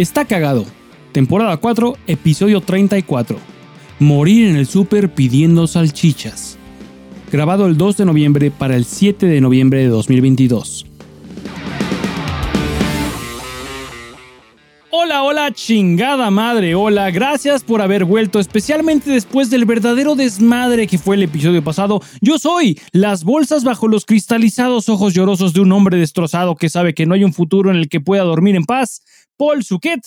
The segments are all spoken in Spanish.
Está cagado. Temporada 4, episodio 34. Morir en el súper pidiendo salchichas. Grabado el 2 de noviembre para el 7 de noviembre de 2022. Hola, hola, chingada madre, hola, gracias por haber vuelto, especialmente después del verdadero desmadre que fue el episodio pasado. Yo soy las bolsas bajo los cristalizados ojos llorosos de un hombre destrozado que sabe que no hay un futuro en el que pueda dormir en paz, Paul Suquet.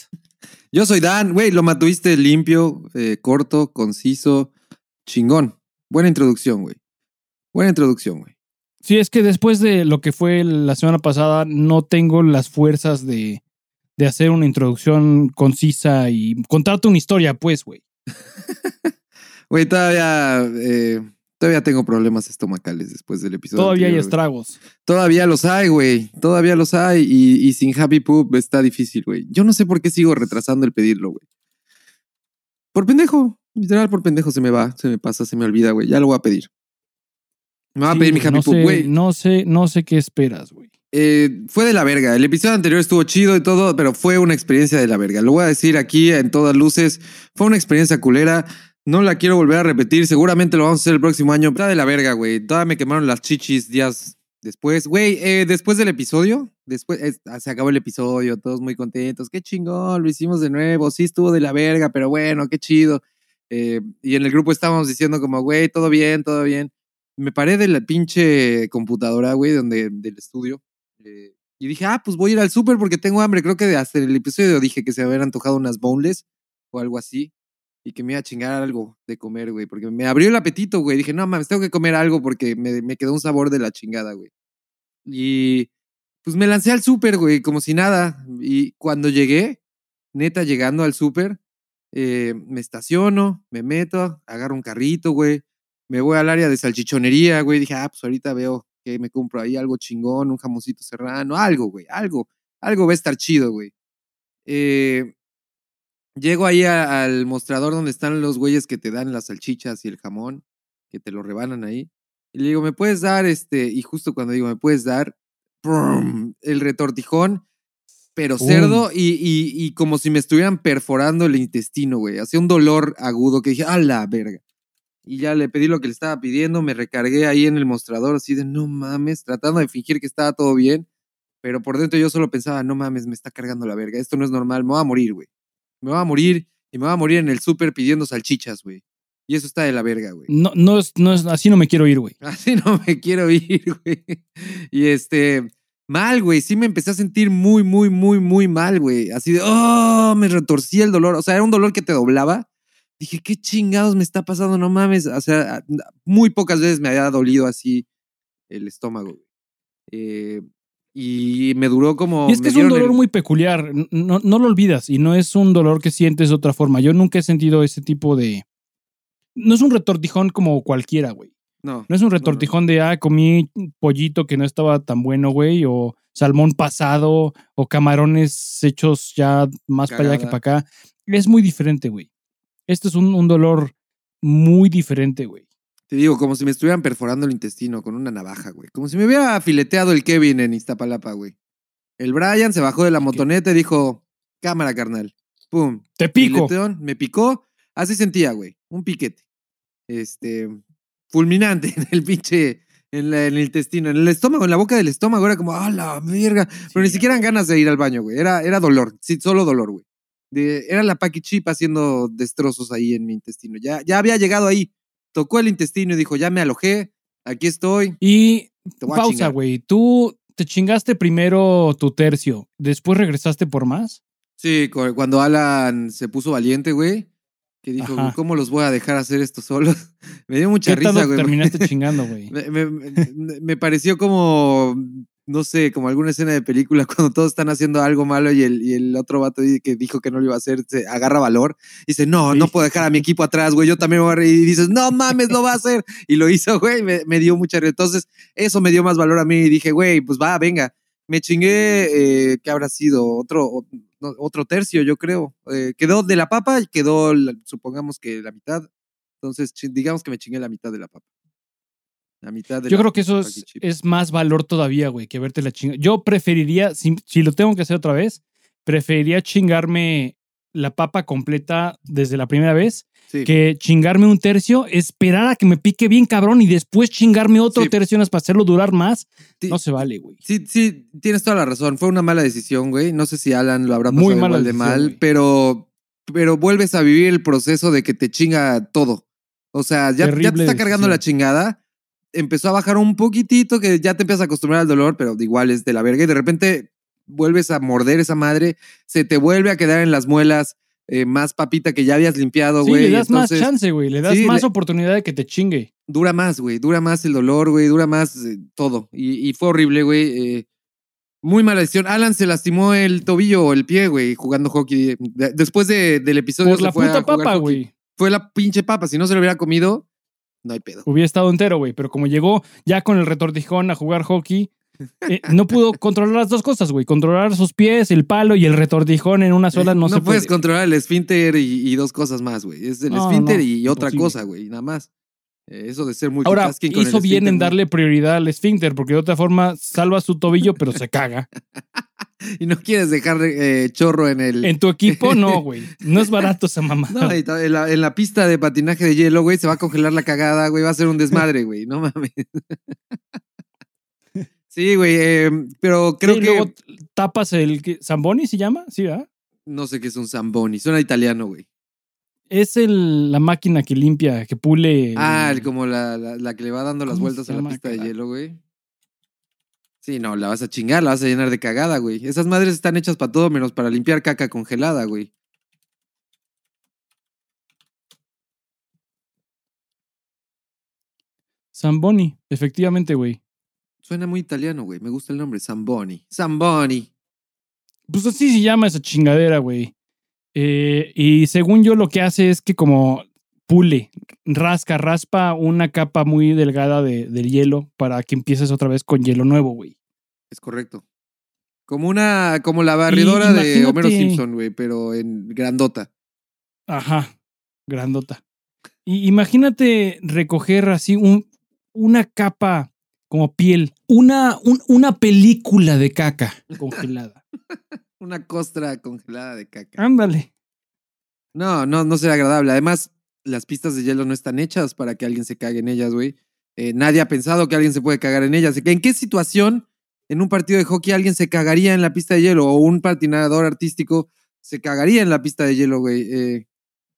Yo soy Dan, güey, lo mantuviste limpio, eh, corto, conciso, chingón. Buena introducción, güey. Buena introducción, güey. Sí, es que después de lo que fue la semana pasada, no tengo las fuerzas de, de hacer una introducción concisa y contarte una historia, pues, güey. Güey, todavía, eh, todavía tengo problemas estomacales después del episodio. Todavía hay anterior, estragos. Todavía los hay, güey. Todavía los hay. Y, y sin Happy Poop está difícil, güey. Yo no sé por qué sigo retrasando el pedirlo, güey. Por pendejo. Literal, por pendejo se me va, se me pasa, se me olvida, güey. Ya lo voy a pedir. Me va a pedir mi Happy no Poop, güey. No sé, no sé qué esperas, güey. Eh, fue de la verga. El episodio anterior estuvo chido y todo, pero fue una experiencia de la verga. Lo voy a decir aquí en todas luces. Fue una experiencia culera. No la quiero volver a repetir. Seguramente lo vamos a hacer el próximo año. Está de la verga, güey. Todavía me quemaron las chichis días después. Güey, eh, después del episodio, después eh, se acabó el episodio, todos muy contentos. Qué chingón, lo hicimos de nuevo. Sí estuvo de la verga, pero bueno, qué chido. Eh, y en el grupo estábamos diciendo como, güey, todo bien, todo bien. Me paré de la pinche computadora, güey, donde, del estudio. eh, y dije, ah, pues voy a ir al súper porque tengo hambre. Creo que hasta el episodio dije que se habían antojado unas boneless o algo así. Y que me iba a chingar algo de comer, güey. Porque me abrió el apetito, güey. Dije, no mames, tengo que comer algo porque me, me quedó un sabor de la chingada, güey. Y pues me lancé al súper, güey, como si nada. Y cuando llegué, neta, llegando al súper, eh, me estaciono, me meto, agarro un carrito, güey. Me voy al área de salchichonería, güey. Dije, ah, pues ahorita veo que me compro ahí algo chingón, un jamoncito serrano, algo, güey, algo. Algo va a estar chido, güey. Eh, llego ahí a- al mostrador donde están los güeyes que te dan las salchichas y el jamón, que te lo rebanan ahí. Y le digo, ¿me puedes dar este? Y justo cuando digo, ¿me puedes dar? El retortijón, pero cerdo y, y, y como si me estuvieran perforando el intestino, güey. Hacía un dolor agudo que dije, ¡a la verga! Y ya le pedí lo que le estaba pidiendo, me recargué ahí en el mostrador, así de no mames, tratando de fingir que estaba todo bien. Pero por dentro yo solo pensaba, no mames, me está cargando la verga. Esto no es normal, me voy a morir, güey. Me voy a morir y me voy a morir en el súper pidiendo salchichas, güey. Y eso está de la verga, güey. No, no es, no es, así no me quiero ir, güey. Así no me quiero ir, güey. Y este, mal, güey. Sí me empecé a sentir muy, muy, muy, muy mal, güey. Así de, oh, me retorcí el dolor. O sea, era un dolor que te doblaba. Dije, ¿qué chingados me está pasando? No mames. O sea, muy pocas veces me había dolido así el estómago, güey. Eh, y me duró como. Y es que es un dolor el- muy peculiar, no, no lo olvidas, y no es un dolor que sientes de otra forma. Yo nunca he sentido ese tipo de... No es un retortijón como cualquiera, güey. No. No es un retortijón de, ah, comí pollito que no estaba tan bueno, güey, o salmón pasado, o camarones hechos ya más para allá que para acá. Es muy diferente, güey. Este es un, un dolor muy diferente, güey. Te digo, como si me estuvieran perforando el intestino con una navaja, güey. Como si me hubiera fileteado el Kevin en Iztapalapa, güey. El Brian se bajó de la motoneta y dijo, cámara, carnal. Pum. Te pico. Fileteón, me picó. Así sentía, güey. Un piquete. Este, fulminante en el pinche, en, la- en el intestino, en el estómago, en la boca del estómago. Era como, ¡ah, la verga! Pero ni siquiera eran ganas de ir al baño, güey. Era, era dolor. Sí, solo dolor, güey. De- era la Paki Chip haciendo destrozos ahí en mi intestino. Ya, ya había llegado ahí. Tocó el intestino y dijo, ya me alojé. Aquí estoy. Y pausa, güey. Tú te chingaste primero tu tercio, después regresaste por más. Sí, cu- cuando Alan se puso valiente, güey. Que dijo, Ajá. ¿cómo los voy a dejar hacer esto solos? me dio mucha ¿Qué risa, güey. terminaste chingando, güey? Me, me- me- me pareció como, no sé, como alguna escena de película cuando todos están haciendo algo malo y el, y el otro vato que dijo que no lo iba a hacer se agarra valor y dice, no, no puedo dejar a mi equipo atrás, güey, yo también me voy a reír. Y dices, no mames, lo va a hacer. Y lo hizo, güey, me, me dio mucha. Entonces, eso me dio más valor a mí y dije, güey, pues va, venga. Me chingué, eh, ¿qué habrá sido? Otro, otro tercio, yo creo. Eh, quedó de la papa y quedó, supongamos que la mitad. Entonces, digamos que me chingué la mitad de la papa. La mitad de Yo la creo que eso es, más valor todavía, güey, que verte la chinga. Yo preferiría, si, si lo tengo que hacer otra vez, preferiría chingarme la papa completa desde la primera vez Sí. que chingarme un tercio, esperar a que me pique bien cabrón y después chingarme otro Sí. tercio para hacerlo durar más. No se vale, güey. Sí, sí, tienes toda la razón. Fue una mala decisión, güey. No sé si Alan lo habrá pasado Muy mala igual de mal, pero, pero vuelves a vivir el proceso de que te chinga todo. O sea, ya, ya te está cargando la chingada. Empezó a bajar un poquitito, que ya te empiezas a acostumbrar al dolor, pero igual es de la verga. Y de repente vuelves a morder esa madre, se te vuelve a quedar en las muelas eh, más papita que ya habías limpiado, Sí, güey. le das Entonces, más chance, güey. Le das sí, más le- oportunidad de que te chingue. dura más, güey. Dura más el dolor, güey. Dura más eh, todo. Y, y fue horrible, güey. eh, muy mala decisión. Alan se lastimó el tobillo o el pie, güey, jugando hockey. De- después de- del episodio Por se la fue puta papa, güey. Fue la pinche papa. Si no se lo hubiera comido, no hay pedo. Hubiera estado entero, güey. Pero como llegó ya con el retortijón a jugar hockey, eh, no pudo controlar las dos cosas, güey. Controlar sus pies, el palo y el retortijón en una sola no, se puedes puede. controlar el esfínter y, y dos cosas más, güey. Es el No, esfínter no, y otra cosa, güey. Nada más. Eh, eso de ser Ahora, con el hizo bien en no. darle prioridad al esfínter, porque de otra forma salva su tobillo, pero se caga. Y no quieres dejar eh, chorro en el... En tu equipo, no, güey. No es barato esa. No, ta- en la, en la pista de patinaje de hielo, güey, se va a congelar la cagada, güey, va a ser un desmadre, güey, no mames. Sí, güey, eh, pero creo Sí, que luego tapas el. Zamboni, ¿se llama? Sí, ¿verdad? no sé qué es un Zamboni, suena italiano, güey. Es el, la máquina que limpia, que pule. Ah, el- como la, la, la que le va dando las ¿Cómo vueltas a la pista de hielo, güey. Sí, no, la vas a chingar, la vas a llenar de cagada, güey. Esas madres están hechas para todo menos para limpiar caca congelada, güey. Zamboni, efectivamente, güey. Suena muy italiano, güey. Me gusta el nombre, Zamboni. Zamboni. Pues así se llama esa chingadera, güey. Eh, y según yo, lo que hace es que como pule, rasca, raspa una capa muy delgada de, del hielo para que empieces otra vez con hielo nuevo, güey. Es correcto. Como una, como la barridora de Homero Simpson, güey, pero en grandota. Ajá, grandota. Y imagínate recoger así un, una capa como piel, una, un- una película de caca congelada. Una costra congelada de caca. Ándale. No, no, no será agradable. Además, las pistas de hielo no están hechas para que alguien se cague en ellas, güey. Eh, nadie ha pensado que alguien se puede cagar en ellas. ¿En qué situación en un partido de hockey alguien se cagaría en la pista de hielo? O un patinador artístico se cagaría en la pista de hielo, güey. Eh,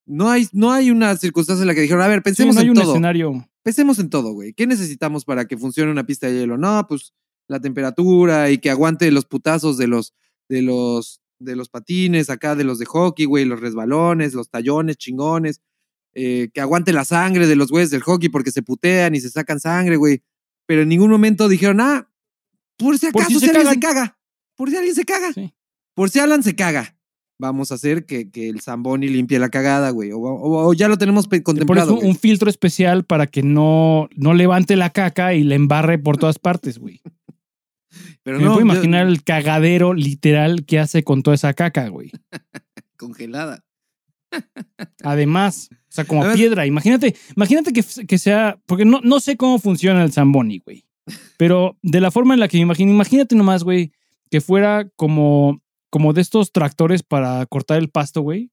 no, hay, no hay una circunstancia en la que dijeron, a ver, Sí, pensemos no hay en un todo. escenario. Pensemos en todo, güey. ¿Qué necesitamos para que funcione una pista de hielo? No, pues la temperatura y que aguante los putazos de los, de los, de los patines, acá de los de hockey, güey, los resbalones, los tallones chingones, eh, que aguante la sangre de los güeyes del hockey porque se putean y se sacan sangre, güey. Pero en ningún momento dijeron, ah, por si Por acaso si si, se alguien se caga, por si alguien se caga, Sí. por si Alan se caga. Vamos a hacer que, que el Zamboni limpie la cagada, güey. O, o- o ya lo tenemos contemplado. un, filtro especial para que no, no levante la caca y la embarre por todas partes, güey. Pero Me no, puedo yo- imaginar el cagadero literal que hace con toda esa caca, güey. congelada. Además, sea, como Además- piedra. Imagínate, imagínate que, que sea, porque no, no sé cómo funciona el Zamboni, güey. Pero de la forma en la que me imagino, imagínate nomás, güey, que fuera como, como de estos tractores para cortar el pasto, güey.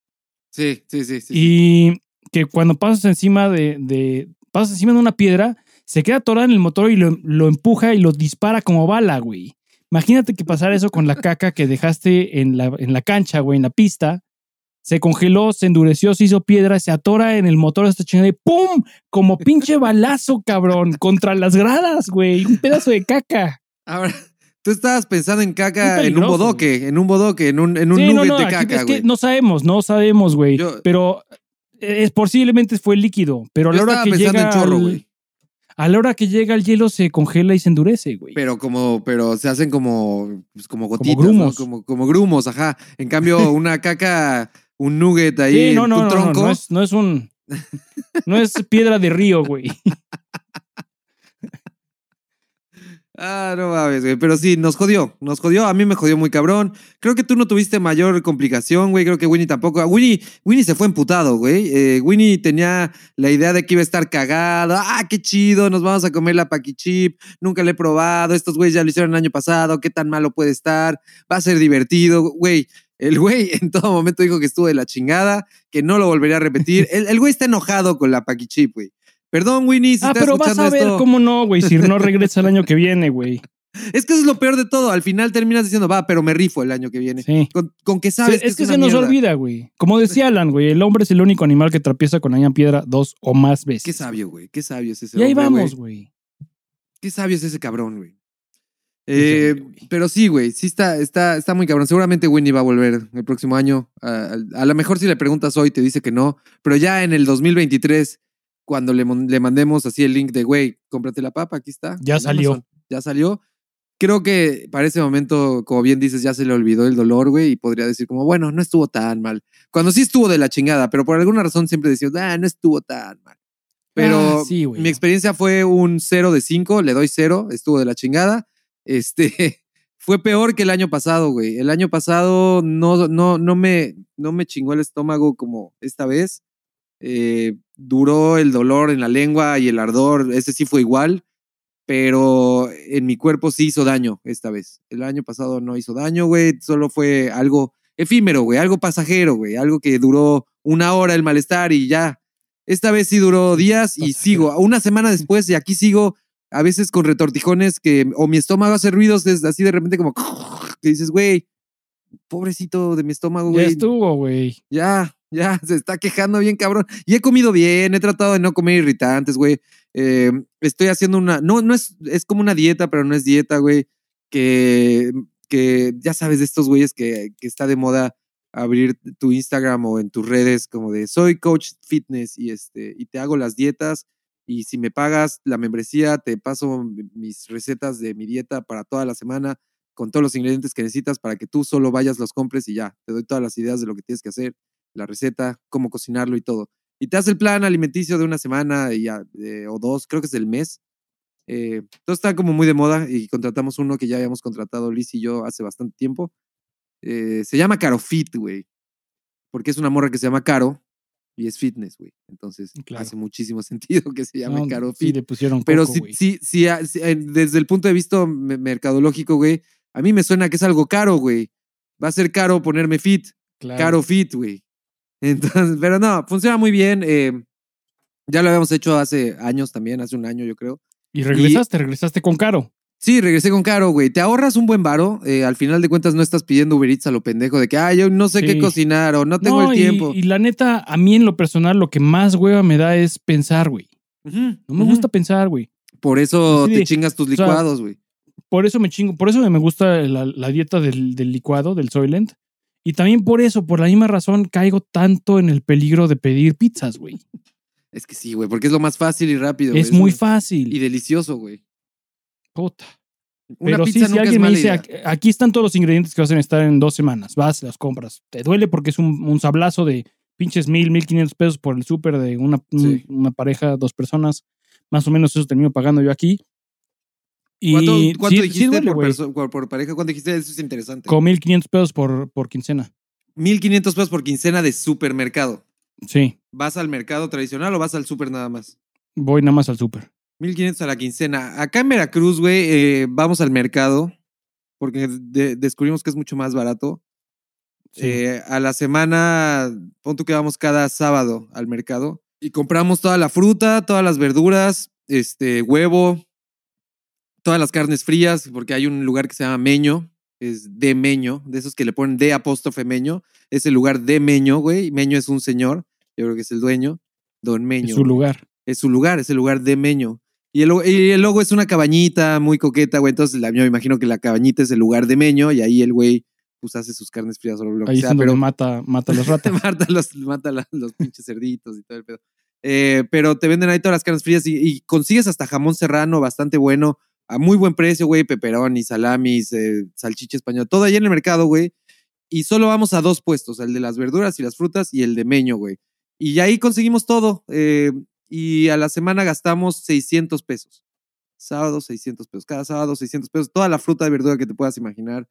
Sí, sí, sí, sí. Y que cuando pasas encima de, de- pasas encima de una piedra, se queda atorada en el motor y lo, lo empuja y lo dispara como bala, güey. Imagínate que pasara eso con la caca que dejaste en la, en la cancha, güey, en la pista. Se congeló, se endureció, se hizo piedra, se atora en el motor de esta chingada y ¡pum! Como pinche balazo, cabrón, contra las gradas, güey. Un pedazo de caca. Ahora, tú estabas pensando en caca en un bodoque, en un bodoque, en un, en un Sí, nugget no, no, de caca, es que güey. no sabemos, no sabemos, güey. Yo- Pero es, posiblemente fue líquido. Pero a la hora que pensando llega en chorro, al- güey. a la hora que llega el hielo se congela y se endurece, güey. Pero como, pero se hacen como, pues, como gotitas, ¿no? grumos. Como, como grumos, ajá. En cambio, una caca, un nugget ahí Sí, en no, no, tu no, no, tronco. no es, no es un. No es piedra de río, güey. Ah, no mames, güey. Pero sí, nos jodió, nos jodió. A mí me jodió muy cabrón. Creo que tú no tuviste mayor complicación, güey. Creo que Winnie tampoco. Ah, Winnie, Winnie se fue emputado, güey. Eh, Winnie tenía la idea de que iba a estar cagado. Ah, qué chido, nos vamos a comer la paquichip. Nunca la he probado. Estos güeyes ya lo hicieron el año pasado. ¿Qué tan malo puede estar? Va a ser divertido, güey. El güey en todo momento dijo que estuvo de la chingada, que no lo volvería a repetir. El, el güey está enojado con la Paquichip, güey. Perdón, Winnie, si ah, estás pero vas a ver esto. cómo no, güey, si no regresa el año que viene, güey. Es que eso es lo peor de todo. Al final terminas diciendo, va, pero me rifo el año que viene. Sí. Con, con que sabes es que se nos mierda. olvida, güey. Como decía Alan, güey, el hombre es el único animal que tropieza con la misma piedra dos o más veces. Qué sabio, güey. Qué sabio es ese Y ahí vamos, güey. Qué sabio es ese cabrón, güey. Eh, pero sí, güey, sí está, está, está muy cabrón. Seguramente Winnie va a volver el próximo año. A, a- a lo mejor si le preguntas hoy te dice que no, pero ya en el 2023, cuando le, le mandemos así el link de, güey, cómprate la papa, aquí está. Ya salió. Amazon, ya salió. Creo que para ese momento, como bien dices, ya se le olvidó el dolor, güey, y podría decir como, bueno, no estuvo tan mal. Cuando sí estuvo de la chingada, pero por alguna razón siempre decía, ah, no estuvo tan mal. Pero Ah, sí, mi experiencia fue un 0 de 5, le doy 0, estuvo de la chingada. Este fue peor que el año pasado, güey. El año pasado no, no, no, me, no me chingó el estómago como esta vez. Eh, duró el dolor en la lengua y el ardor, ese sí fue igual, pero en mi cuerpo sí hizo daño esta vez. El año pasado no hizo daño, güey, solo fue algo efímero, güey, algo pasajero, güey, algo que duró una hora el malestar y ya. Esta vez sí duró días y sigo. Una semana después y aquí sigo a veces con retortijones que o mi estómago hace ruidos desde así de repente como que dices, güey, pobrecito de mi estómago, Ya güey. estuvo, güey. Ya, ya, se está quejando bien, cabrón. Y he comido bien, he tratado de no comer irritantes, güey. Eh, estoy haciendo una, no, no es, es como una dieta, pero no es dieta, güey. Que, que ya sabes de estos güeyes que, que está de moda abrir tu Instagram o en tus redes como de soy coach fitness y este, y te hago las dietas. Y si me pagas la membresía, te paso mis recetas de mi dieta para toda la semana con todos los ingredientes que necesitas para que tú solo vayas, los compres y ya. Te doy todas las ideas de lo que tienes que hacer, la receta, cómo cocinarlo y todo. Y te hace el plan alimenticio de una semana y ya, eh, o dos, creo que es del mes. Eh, todo está como muy de moda y contratamos uno que ya habíamos contratado Liz y yo hace bastante tiempo. Eh, se llama Caro Fit, güey. Porque es una morra que se llama Caro y es fitness, güey. Entonces Claro. hace muchísimo sentido que se llame No, Caro sí, Fit. le pusieron Pero coco, sí, güey. sí, sí, ah, sí, eh, desde el punto de vista me- mercadológico, güey, a mí me suena que es algo caro, güey. Va a ser caro ponerme fit, Claro. caro fit, güey. Entonces, pero no, funciona muy bien. eh, ya lo habíamos hecho hace años también, hace un año, yo creo. Y regresaste, regresaste con Caro. Sí, regresé con Caro, güey. Te ahorras un buen varo. eh, al final de cuentas, no estás pidiendo Uber Eats a lo pendejo de que, ay, yo no sé qué cocinar o no tengo No, el y- tiempo. Y, la neta, a mí en lo personal, lo que más hueva me da es pensar, güey. No me gusta pensar, güey. Por eso te de- chingas tus o sea, licuados, güey. Por eso me chingo, por eso me gusta la, la dieta del, del licuado, del Soylent. Y también por eso, por la misma razón, caigo tanto en el peligro de pedir pizzas, güey. Es que sí, güey, porque es lo más fácil y rápido. Es muy un- fácil. Y delicioso, güey. Puta. Una Pero sí, si alguien me dice, idea. "Aquí- están todos los ingredientes que vas a necesitar en dos semanas, vas, las compras. Te duele porque es un, un sablazo de pinches mil, mil quinientos pesos por el súper de una, un- Sí. una pareja, dos personas. Más o menos eso termino pagando yo aquí. Y ¿Cuánto, cuánto sí- dijiste sí duele, por, pareja? ¿Cuánto dijiste? Eso es interesante. Con 1500 pesos por, por quincena. 1500 pesos por quincena de supermercado. Sí, ¿Vas al mercado tradicional o vas al super nada más? voy nada más al súper. 1500 a la quincena. Acá en Veracruz, güey, eh, vamos al mercado porque de- descubrimos que es mucho más barato. Sí. Eh, a la semana, pon que vamos cada sábado al mercado y compramos toda la fruta, todas las verduras, este, huevo, todas las carnes frías, porque hay un lugar que se llama Meño, es de Meño, de esos que le ponen de apóstrofe Meño, es el lugar de Meño, güey. Meño es un señor, yo creo que es el dueño, Don Meño. es su lugar. Es su lugar, es el lugar de Meño. Y el, logo- y el logo es una cabañita muy coqueta, güey. Entonces, la, yo me imagino que la cabañita es el lugar de Meño y ahí el güey pues hace sus carnes frías o lo que Ahí es sea, donde pero mata, mata a las ratas. mata los, mata los pinches cerditos y todo el pedo. Eh, pero te venden ahí todas las carnes frías y, y consigues hasta jamón serrano bastante bueno, a muy buen precio, güey, peperoni, salamis, eh, salchicha española, todo ahí en el mercado, güey. Y solo vamos a dos puestos, el de las verduras y las frutas y el de Meño, güey. Y ahí conseguimos todo. eh, y a la semana gastamos 600 pesos. Sábado, 600 pesos. Cada sábado, 600 pesos. Toda la fruta y verdura que te puedas imaginar.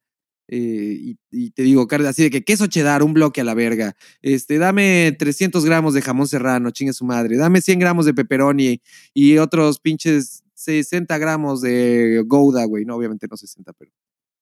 eh, y, te digo, carne así de que queso cheddar, un bloque a la verga. Este, dame 300 gramos de jamón serrano, chingue su madre. Dame 100 gramos de pepperoni y otros pinches 60 gramos de Gouda, güey. No, obviamente no 60, pero,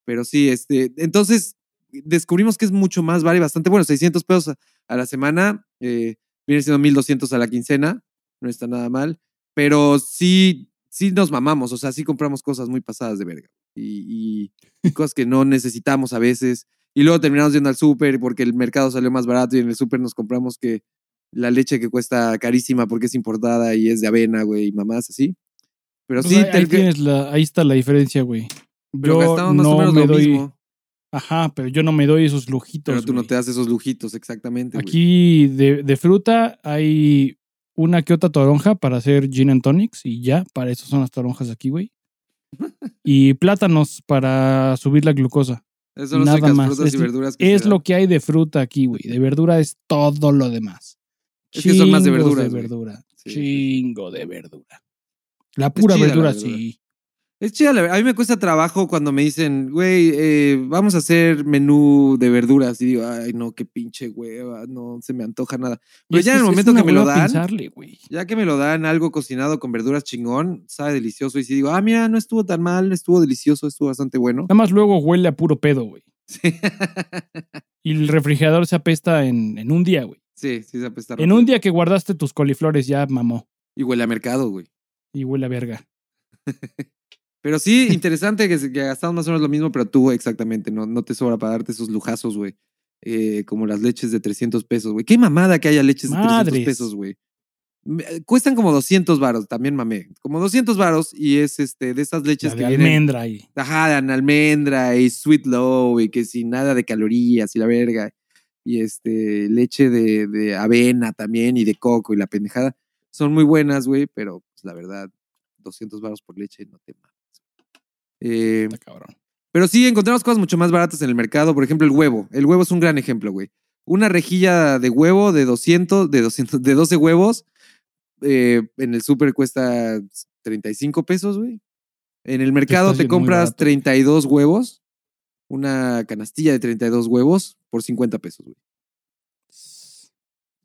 pero sí, este. Entonces, descubrimos que es mucho más, vale bastante, bueno, 600 pesos a, a la semana, eh, viene siendo 1200 a la quincena, no está nada mal, pero sí, sí nos mamamos, o sea, sí compramos cosas muy pasadas de verga y, cosas que no necesitamos a veces. Y luego terminamos yendo al súper porque el mercado salió más barato y en el súper nos compramos que la leche que cuesta carísima porque es importada y es de avena, güey, y mamás así. Pero Pues sí, ahí, tienes la- ahí está la diferencia, güey. Yo gastamos más o no menos me lo doy. mismo. Ajá, pero yo no me doy esos lujitos. Pero tú no te das esos lujitos, exactamente. Aquí de, de fruta hay una que otra toronja para hacer gin and tonics y ya, para eso son las toronjas aquí, güey. Y plátanos para subir la glucosa. Son las nada más. frutas Es- y verduras que Es lo que hay de fruta aquí, güey. De verdura es todo lo demás. Es que son más de verduras, verdura. Sí. Chingo de verdura. La pura la verdura. sí. Es chida, la verdad. A mí me cuesta trabajo cuando me dicen, güey, eh, vamos a hacer menú de verduras. Y digo, ay, no, qué pinche hueva, no se me antoja nada. Pero ya en el momento que me lo dan, pensarle, ya que me lo dan algo cocinado con verduras chingón, sabe delicioso. Y si digo, ah, mira, no estuvo tan mal, estuvo delicioso, estuvo bastante bueno. Nada más luego huele a puro pedo, güey. Sí, Y el refrigerador se apesta en, en un día, güey. sí, sí se apesta En rápido. un día que guardaste tus coliflores ya mamó. Y huele a mercado, güey. Y huele a verga. Pero sí, interesante que, gastamos más o menos lo mismo, pero tú exactamente, no, no te sobra para darte esos lujazos, güey. Eh, como las leches de 300 pesos, güey. Qué mamada que haya leches de Madres. 300 pesos, güey. Eh, Cuestan como 200 varos, también mamé. Como 200 varos y es este de esas leches La que de vienen almendra y. ajá, en almendra y sweet low y que sin nada de calorías y la verga. Y este leche de, de avena también y de coco y la pendejada. Son muy buenas, güey, pero pues, la verdad, 200 varos por leche no te mames. Eh, Está cabrón. pero sí, encontramos cosas mucho más baratas en el mercado. Por ejemplo, el huevo. El huevo es un gran ejemplo, güey. Una rejilla de huevo de 200, de 200, de 12 huevos, eh, en el súper cuesta 35 pesos, güey. En el mercado te compras barato, güey. 32 huevos, una canastilla de 32 huevos por 50 pesos, güey.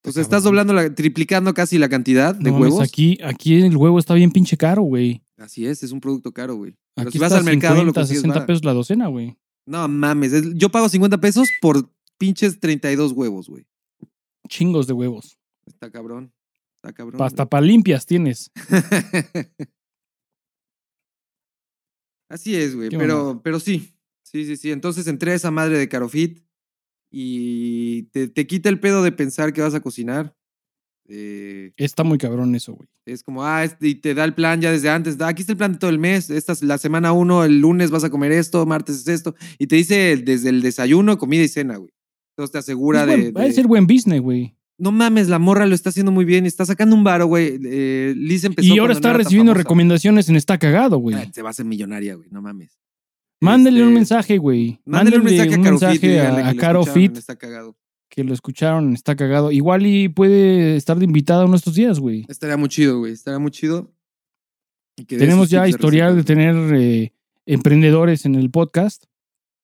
Sea, estás doblando, la, triplicando casi la cantidad de No huevos. aquí, aquí el huevo está bien pinche caro, güey. Así es, es un producto caro, güey. Pero Aquí si vas al mercado, lo 50, consigues 60 barato. pesos la docena, güey. No mames, es- yo pago 50 pesos por pinches 32 huevos, güey. Chingos de huevos. Está cabrón. Está cabrón. Hasta para limpias tienes. Así es, güey. Pero, pero sí. Sí, sí, sí. Entonces entré a esa madre de Carofit y te, te quita el pedo de pensar que vas a cocinar. Eh, Está muy cabrón eso, güey. es como, ah, este, y te da el plan ya desde antes. Da, aquí está el plan de todo el mes. Esta es la semana uno, el lunes vas a comer esto, martes es esto. Y te dice desde el desayuno, comida y cena, güey. Entonces te asegura Es de, buen- Va a ser buen business, güey. No mames, la morra lo está haciendo muy bien. Está sacando un varo, güey. Eh, Liz empezó Y ahora no está recibiendo recomendaciones en Está Cagado, güey. Ah, Se va a hacer millonaria, güey. No mames. Mándele un Este, mensaje, güey. Mándale un mensaje a Caro Fit. mensaje a, Caro Fit Está cagado. Que lo escucharon, está cagado. Igual y puede estar de invitada uno de estos días, güey. Estaría muy chido, güey. Estaría muy chido. Y que dé Tenemos ya historial de tener eh, emprendedores en el podcast.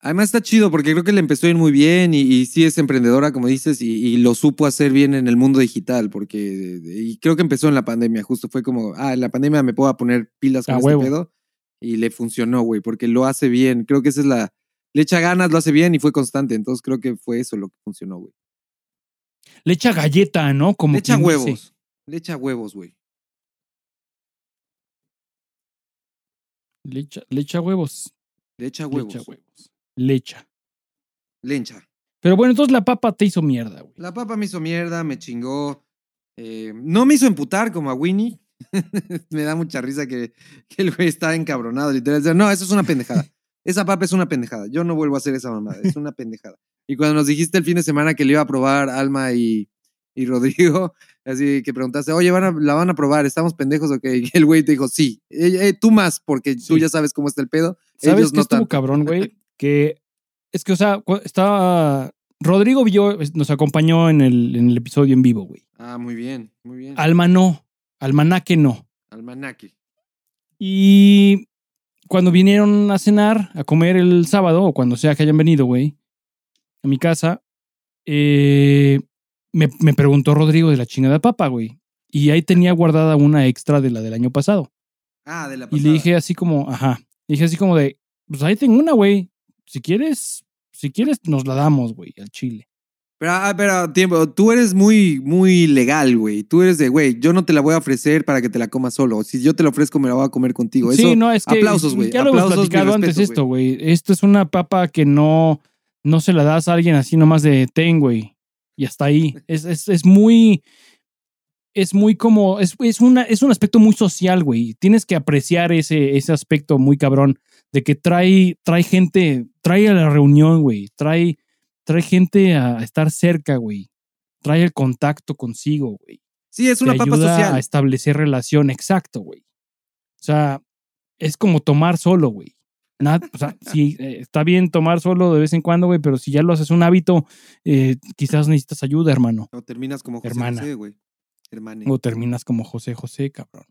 Además está chido porque creo que le empezó a ir muy bien y, y sí es emprendedora, como dices, y, y lo supo hacer bien en el mundo digital, porque y creo que empezó en la pandemia, justo fue como, ah, en la pandemia me puedo poner pilas con A este huevo. pedo y le funcionó, güey, porque lo hace bien. Creo que esa es la, le echa ganas, lo hace bien y fue constante, entonces creo que fue eso lo que funcionó, güey. Le echa galleta, ¿no? Como Le echa huevos, dice. le echa huevos, güey. Le echa, le echa huevos. Le echa Le huevos. echa huevos. Le echa. Lencha. Pero bueno, entonces la papa te hizo mierda, güey. La papa me hizo mierda, me chingó. eh, no me hizo emputar como a Winnie. me da mucha risa que, que el güey está encabronado, literal. No, eso es una pendejada. Esa papa es una pendejada. Yo no vuelvo a hacer esa mamada. Es una pendejada. Y cuando nos dijiste el fin de semana que le iba a probar Alma y, y Rodrigo, así que preguntaste, oye, ¿van a- ¿la van a probar? ¿Estamos pendejos o qué? Y el güey te dijo, sí. Eh, eh, tú más, porque tú ya sabes cómo está el pedo. ¿Sabes Ellos qué no estuvo cabrón, güey? Que es que, o sea, estaba. Rodrigo vio, nos acompañó en el, en el episodio en vivo, güey. Ah, muy bien, muy bien. Alma no. Almanaque no. Almanaque. Y cuando vinieron a cenar, a comer el sábado, o cuando sea que hayan venido, güey, a mi casa, eh, me, me preguntó Rodrigo de la chingada papa, güey. Y ahí tenía guardada una extra de la del año pasado. Ah, de la Y pasada. le dije así como, ajá. Le dije así como de, pues ahí tengo una, güey. Si quieres, si quieres, nos la damos, güey, al chile. Pero, ah, pero, tiempo, tú eres muy, muy legal, güey. Tú eres de, güey, yo no te la voy a ofrecer para que te la comas solo. Si yo te la ofrezco, me la voy a comer contigo. Eso, sí, no, es que. aplausos, güey. Ya lo hemos platicado antes esto, güey. Esto es una papa que no, no se la das a alguien así nomás de ten, güey. Y hasta ahí. Es, es, es muy. Es muy como. Es, es, una, es un aspecto muy social, güey. Tienes que apreciar ese, ese aspecto muy cabrón. De que trae, trae gente. Trae a la reunión, güey. Trae, trae gente a estar cerca, güey. Trae el contacto consigo, güey Sí, es una te papa ayuda social. a establecer relación, exacto, güey. O sea, es como tomar solo, güey. O sea, sí, eh, está bien tomar solo de vez en cuando, güey, pero si ya lo haces un hábito, eh, quizás necesitas ayuda, hermano. O terminas como José Hermana. José, güey. Hermane. O terminas como José José, cabrón.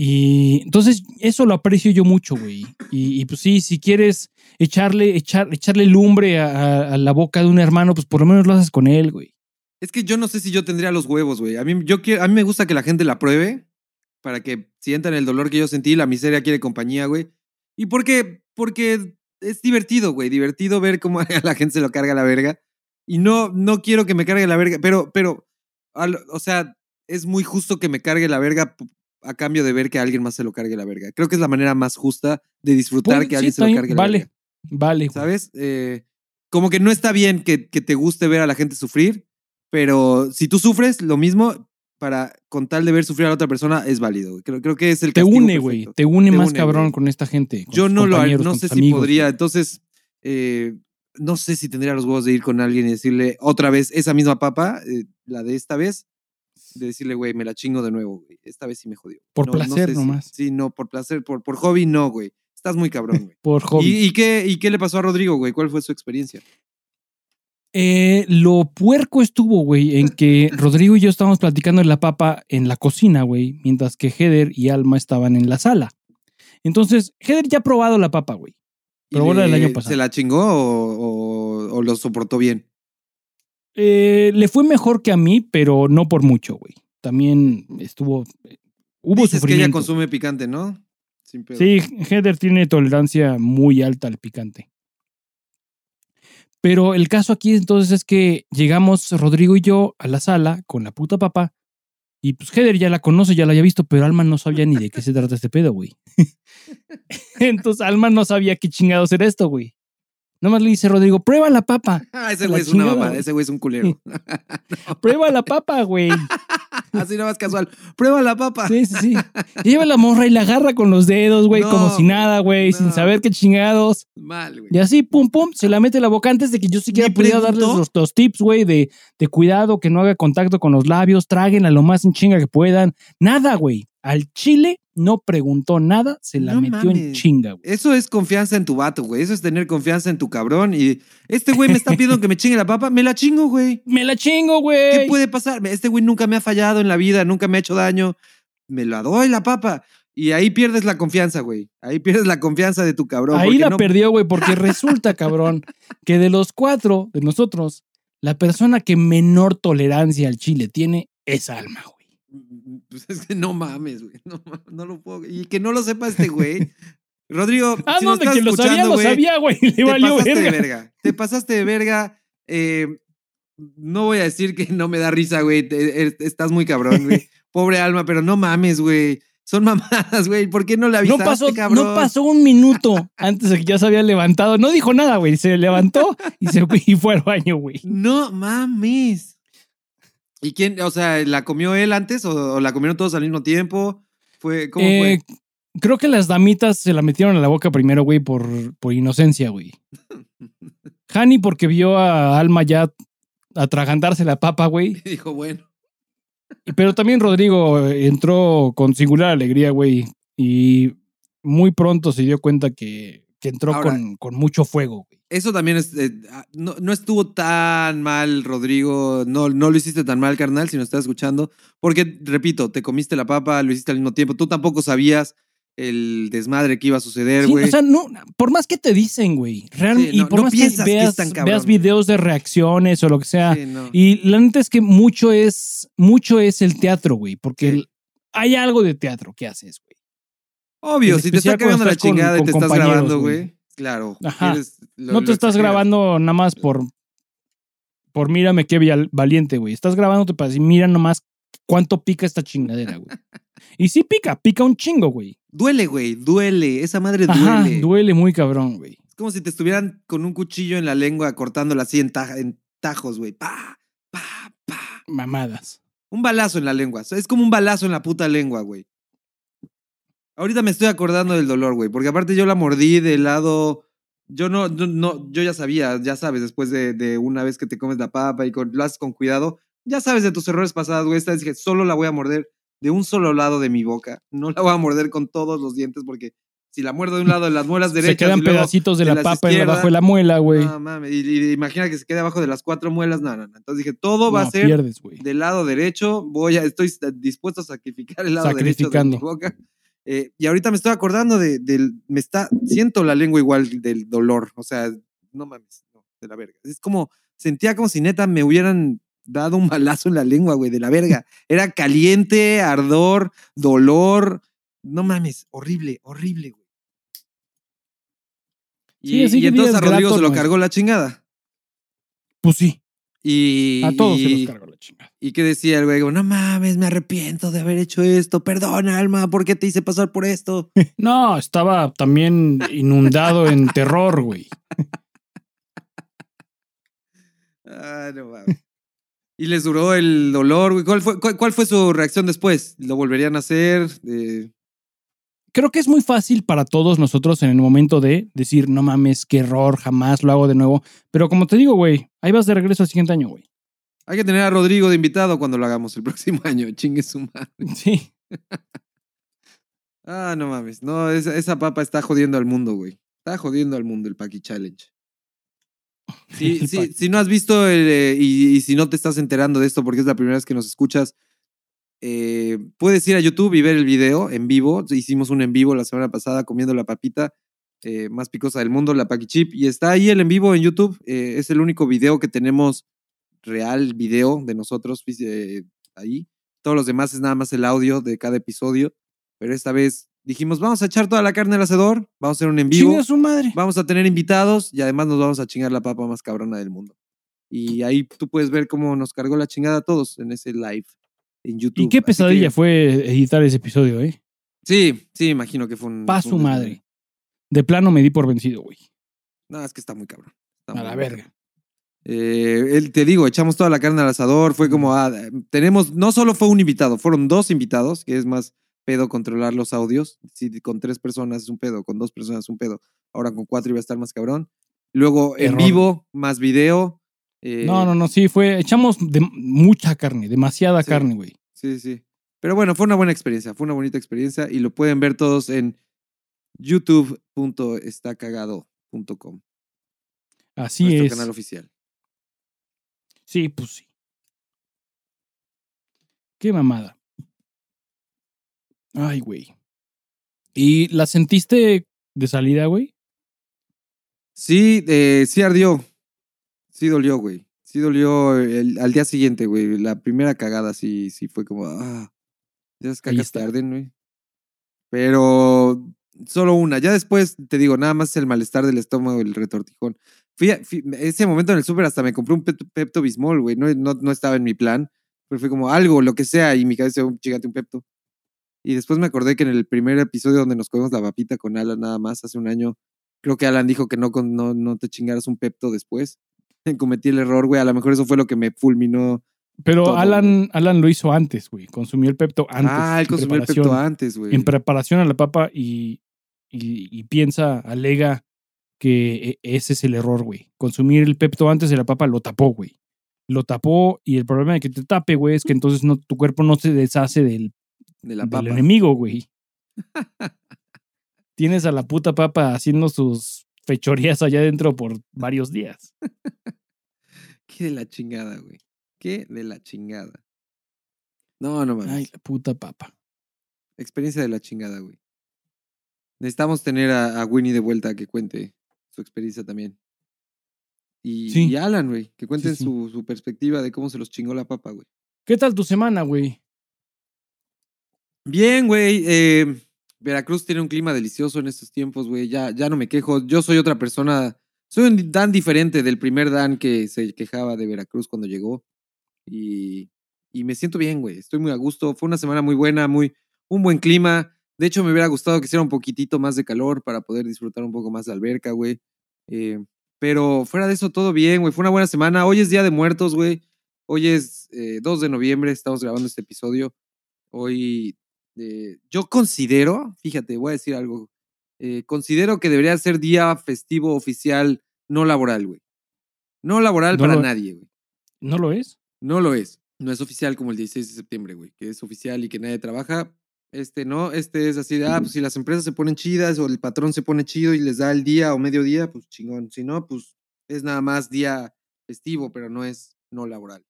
Y entonces eso lo aprecio yo mucho, güey. Y, pues sí, si quieres echarle, echar, echarle lumbre a, la boca de un hermano, pues por lo menos lo haces con él, güey. Es que yo no sé si yo tendría los huevos, güey. A mí, yo a mí me gusta que la gente la pruebe para que sientan el dolor que yo sentí. La miseria quiere compañía, güey. Y porque, porque es divertido, güey. Divertido ver cómo a la gente se lo carga la verga. Y no, no quiero que me cargue la verga, pero, pero, o sea, es muy justo que me cargue la verga a cambio de ver que alguien más se lo cargue la verga. Creo que es la manera más justa de disfrutar Puede- que sí, alguien se lo cargue la vale, verga. Vale, güey. ¿Sabes? Eh, como que no está bien que, que te guste ver a la gente sufrir, pero si tú sufres, lo mismo, para con tal de ver sufrir a la otra persona, es válido. Creo, creo que es el Te castigo une, güey. Te une Te más une, cabrón con esta gente. con Yo no lo no sé si amigos, podría. Entonces, eh, no sé si tendría los huevos de ir con alguien y decirle otra vez esa misma papa, eh, la de esta vez, de decirle, güey, me la chingo de nuevo, güey. Esta vez sí me jodió. Por No- no placer si- nomás. Sí, no, por placer, por, por hobby no, güey. Estás muy cabrón, güey. Por hobby. ¿Y, y qué, ¿Y qué le pasó a Rodrigo, güey? ¿Cuál fue su experiencia? Eh, lo puerco estuvo, güey, en que Rodrigo y yo estábamos platicando en la papa en la cocina, güey, mientras que Heather y Alma estaban en la sala. Entonces, Heather ya ha probado la papa, güey. ¿Y Probó la del año pasado. ¿Se la chingó o, o- o lo soportó bien? Eh, le fue mejor que a mí, pero no por mucho, güey. También estuvo. eh, Hubo Dices que ella sufrimiento. consume picante, ¿no? Sin pedo. Sí, Heather tiene tolerancia muy alta al picante. Pero el caso aquí entonces es que llegamos Rodrigo y yo a la sala con la puta papa y pues Heather ya la conoce, ya la había visto, pero Alma no sabía ni de qué se trata este pedo, güey. entonces Alma no sabía qué chingados era esto, güey. Nomás le dice Rodrigo, prueba la papa, Ah, ese güey es una chingada, güey. ese güey es un culero. prueba la papa, güey. Así nada más casual. Prueba la papa. Sí, sí, sí. Lleva la morra y la agarra con los dedos, güey, No, como si nada, güey, sin saber qué chingados. Mal, güey. Y así, pum, pum, se la mete la boca antes de que yo siquiera pudiera darles preguntó. los, los tips, güey, de, de cuidado, que no haga contacto con los labios, tráguenla lo más en chinga que puedan. Nada, güey. Al chile no preguntó nada, se la No metió en chinga, güey. Eso es confianza en tu vato, güey. Eso es tener confianza en tu cabrón. Y este güey me está pidiendo que me chingue la papa. Me la chingo, güey. ¡Me la chingo, ¿Qué güey! puede pasar? Este güey nunca me ha fallado en la vida, nunca me ha hecho daño. Me la doy la papa. Y ahí pierdes la confianza, güey. Ahí pierdes la confianza de tu cabrón. Ahí la no- perdió, güey, porque resulta, cabrón, que de los cuatro, de nosotros, la persona que menor tolerancia al chile tiene es Alma, güey. Pues es que no mames, güey. No, no lo puedo. Y que no lo sepa este güey. Rodrigo, Ah, si no, de que lo sabía, lo güey, sabía, güey. Le te valió pasaste verga. de verga. Te pasaste de verga. Eh, no voy a decir que no me da risa, güey. Estás muy cabrón, güey. Pobre alma, pero no mames, güey. Son mamadas, güey. ¿Por qué no le No avisaste, pasó, cabrón? no pasó un minuto antes de que ya se había levantado. No dijo nada, güey. Se levantó y se y fue al baño, güey. No mames. ¿Y quién, o sea, la comió él antes o, o la comieron todos al mismo tiempo? Fue, ¿Cómo Eh, fue? creo que las damitas se la metieron a la boca primero, güey, por, por inocencia, güey. Hani porque vio a Alma ya atragantarse la papa, güey. Dijo, bueno. Y- Pero también Rodrigo eh, entró con singular alegría, güey. Y muy pronto se dio cuenta que, que entró Ahora- con, con mucho fuego, güey. Eso también es. eh, ah, no, no estuvo tan mal, Rodrigo. No, no lo hiciste tan mal, carnal, si nos estás escuchando. Porque, repito, te comiste la papa, lo hiciste al mismo tiempo. Tú tampoco sabías el desmadre que iba a suceder, Sí, güey. o sea, no, por más que te dicen, güey, realmente, Sí, y no- por no más que piensas que veas, veas videos de reacciones o lo que sea, Sí, no. y la neta es que mucho es, mucho es el teatro, güey, porque el- hay algo de teatro que haces, güey. Obvio, en si te está cagando la con- chingada y te estás grabando, güey. Claro. Ajá. lo- no te estás exageras. grabando nada más por. Por mírame qué valiente, güey. Estás grabándote para decir, mira nomás cuánto pica esta chingadera, güey. Y sí pica, pica un chingo, güey. Duele, güey, duele. Esa madre Ajá, duele. duele muy cabrón, güey. Es como si te estuvieran con un cuchillo en la lengua cortándola así en, en tajos, güey. Pa, pa, pa. Mamadas. Un balazo en la lengua. Es como un balazo en la puta lengua, güey. Ahorita me estoy acordando del dolor, güey. Porque aparte yo la mordí del lado. Yo no, no, no, yo ya sabía, ya sabes, después de, de una vez que te comes la papa y con, lo haces con cuidado, ya sabes de tus errores pasados, güey. Esta vez dije, solo la voy a morder de un solo lado de mi boca. No la voy a morder con todos los dientes porque si la muerdo de un lado de las muelas derechas. Se quedan y luego pedacitos de de la papa abajo de la muela, güey. No mames, y, y imagina que se quede abajo de las cuatro muelas. No, no, no. Entonces dije, todo va No, a ser pierdes, del lado derecho. Voy a, estoy dispuesto a sacrificar el lado derecho de mi boca. Eh, y ahorita me estoy acordando de, del, me está, siento la lengua igual del dolor. O sea, no mames, no, de la verga. Es como, sentía como si neta me hubieran dado un balazo en la lengua, güey, de la verga. Era caliente, ardor, dolor. No mames, horrible, horrible, güey. Sí, Y, entonces a Rodrigo grato se lo cargó la chingada. Pues sí, Y, a todos se los cargo la chingada. ¿Y qué decía el güey? No mames, me arrepiento de haber hecho esto. Perdona, Alma, ¿por qué te hice pasar por esto? No, estaba también inundado en terror, güey. Ah, no mames. Y les duró el dolor, güey. ¿Cuál fue, cuál, cuál fue su reacción después? ¿Lo volverían a hacer? Eh, Creo que es muy fácil para todos nosotros en el momento de decir, no mames, qué error, jamás lo hago de nuevo. Pero como te digo, güey, ahí vas de regreso al siguiente año, güey. Hay que tener a Rodrigo de invitado cuando lo hagamos el próximo año. Chingue su madre. Sí. Ah, no mames. No, esa, esa papa está jodiendo al mundo, güey. Está jodiendo al mundo el Paki Challenge. Sí, sí, si no has visto el, eh, y, y si no te estás enterando de esto porque es la primera vez que nos escuchas, eh, puedes ir a YouTube y ver el video en vivo. Hicimos un en vivo la semana pasada comiendo la papita eh, más picosa del mundo, la Paki Chip, y está ahí el en vivo en YouTube. Eh, es el único video que tenemos real, video de nosotros eh, ahí. Todos los demás es nada más el audio de cada episodio, pero esta vez dijimos, vamos a echar toda la carne al asador, vamos a hacer un en vivo. Su madre. Vamos a tener invitados y además nos vamos a chingar la papa más cabrona del mundo. Y ahí tú puedes ver cómo nos cargó la chingada a todos en ese live en YouTube. Y qué pesadilla que- fue editar ese episodio, ¿eh? Sí, sí, imagino que fue un. Pa' su madre. De plano me di por vencido, güey. No, es que está muy cabrón. Está A muy la verga. Eh, él- te digo, echamos toda la carne al asador. Fue como, ah, tenemos, no solo fue un invitado, fueron dos invitados, que es más pedo controlar los audios. Si con tres personas es un pedo, con dos personas es un pedo. Ahora con cuatro iba a estar más cabrón. Luego en vivo, más video. eh, No, no, no, sí, fue. Echamos de mucha carne, demasiada Sí. carne, güey. Sí, sí. Pero bueno, fue una buena experiencia, fue una bonita experiencia y lo pueden ver todos en youtube.estacagado.com, Así nuestro es. canal oficial. Sí, pues sí. Qué mamada. Ay, güey. ¿Y la sentiste de salida, güey? Sí, eh, sí ardió. Sí dolió, güey. Sí dolió el- al día siguiente, güey. La primera cagada sí, sí fue como, ah, esas está. arden, güey. Pero solo una. Ya después, te digo, nada más el malestar del estómago, el retortijón. Fui, a- fui- ese momento en el súper hasta me compré un Pepto, Bismol, güey. No, no, no estaba en mi plan. Pero fue como algo, lo que sea. Y mi cabeza, "Oh, chígate un Pepto. Y después me acordé que en el primer episodio donde nos comimos la papita con Alan nada más, hace un año, creo que Alan dijo que no, no, no te chingaras un Pepto después. Cometí el error, güey. A lo mejor eso fue lo que me fulminó. Pero Todo, Alan, Alan lo hizo antes, güey. Consumió el Pepto antes. ah, él consumió el Pepto antes, güey. En preparación a la papa y, y, y piensa, alega que e- ese es el error, güey. Consumir el Pepto antes de la papa lo tapó, güey. Lo tapó y el problema de que te tape, güey, es que entonces no, tu cuerpo no se deshace del, De la del papa. enemigo, güey. Tienes a la puta papa haciendo sus fechorías allá adentro por varios días. Qué de la chingada, güey. Qué de la chingada. No, no mames. Ay, la puta papa. Experiencia de la chingada, güey. Necesitamos tener a, a Winnie de vuelta que cuente su experiencia también. Y, Sí. y Alan, güey, que cuenten sí. Su, su perspectiva de cómo se los chingó la papa, güey. ¿Qué tal tu semana, güey? Bien, güey. eh, Veracruz tiene un clima delicioso en estos tiempos, güey. Ya, ya no me quejo. Yo soy otra persona. Soy un Dan diferente del primer Dan que se quejaba de Veracruz cuando llegó. Y, y me siento bien, güey. Estoy muy a gusto. Fue una semana muy buena, muy, un buen clima. De hecho, me hubiera gustado que hiciera un poquitito más de calor para poder disfrutar un poco más de alberca, güey. Eh, pero fuera de eso, todo bien, güey. Fue una buena semana. Hoy es Día de Muertos, güey. Hoy es 2 de noviembre. Estamos grabando este episodio. Hoy eh, yo considero, fíjate, voy a decir algo, eh, considero que debería ser día festivo oficial no laboral, güey. No laboral para nadie, güey. ¿No lo es? No lo es. No es oficial como el 16 de septiembre, güey, que es oficial y que nadie trabaja. Este no, este es así de, ah, pues si las empresas se ponen chidas o el patrón se pone chido y les da el día o medio día, pues chingón. Si no, pues es nada más día festivo, pero no es no laboral.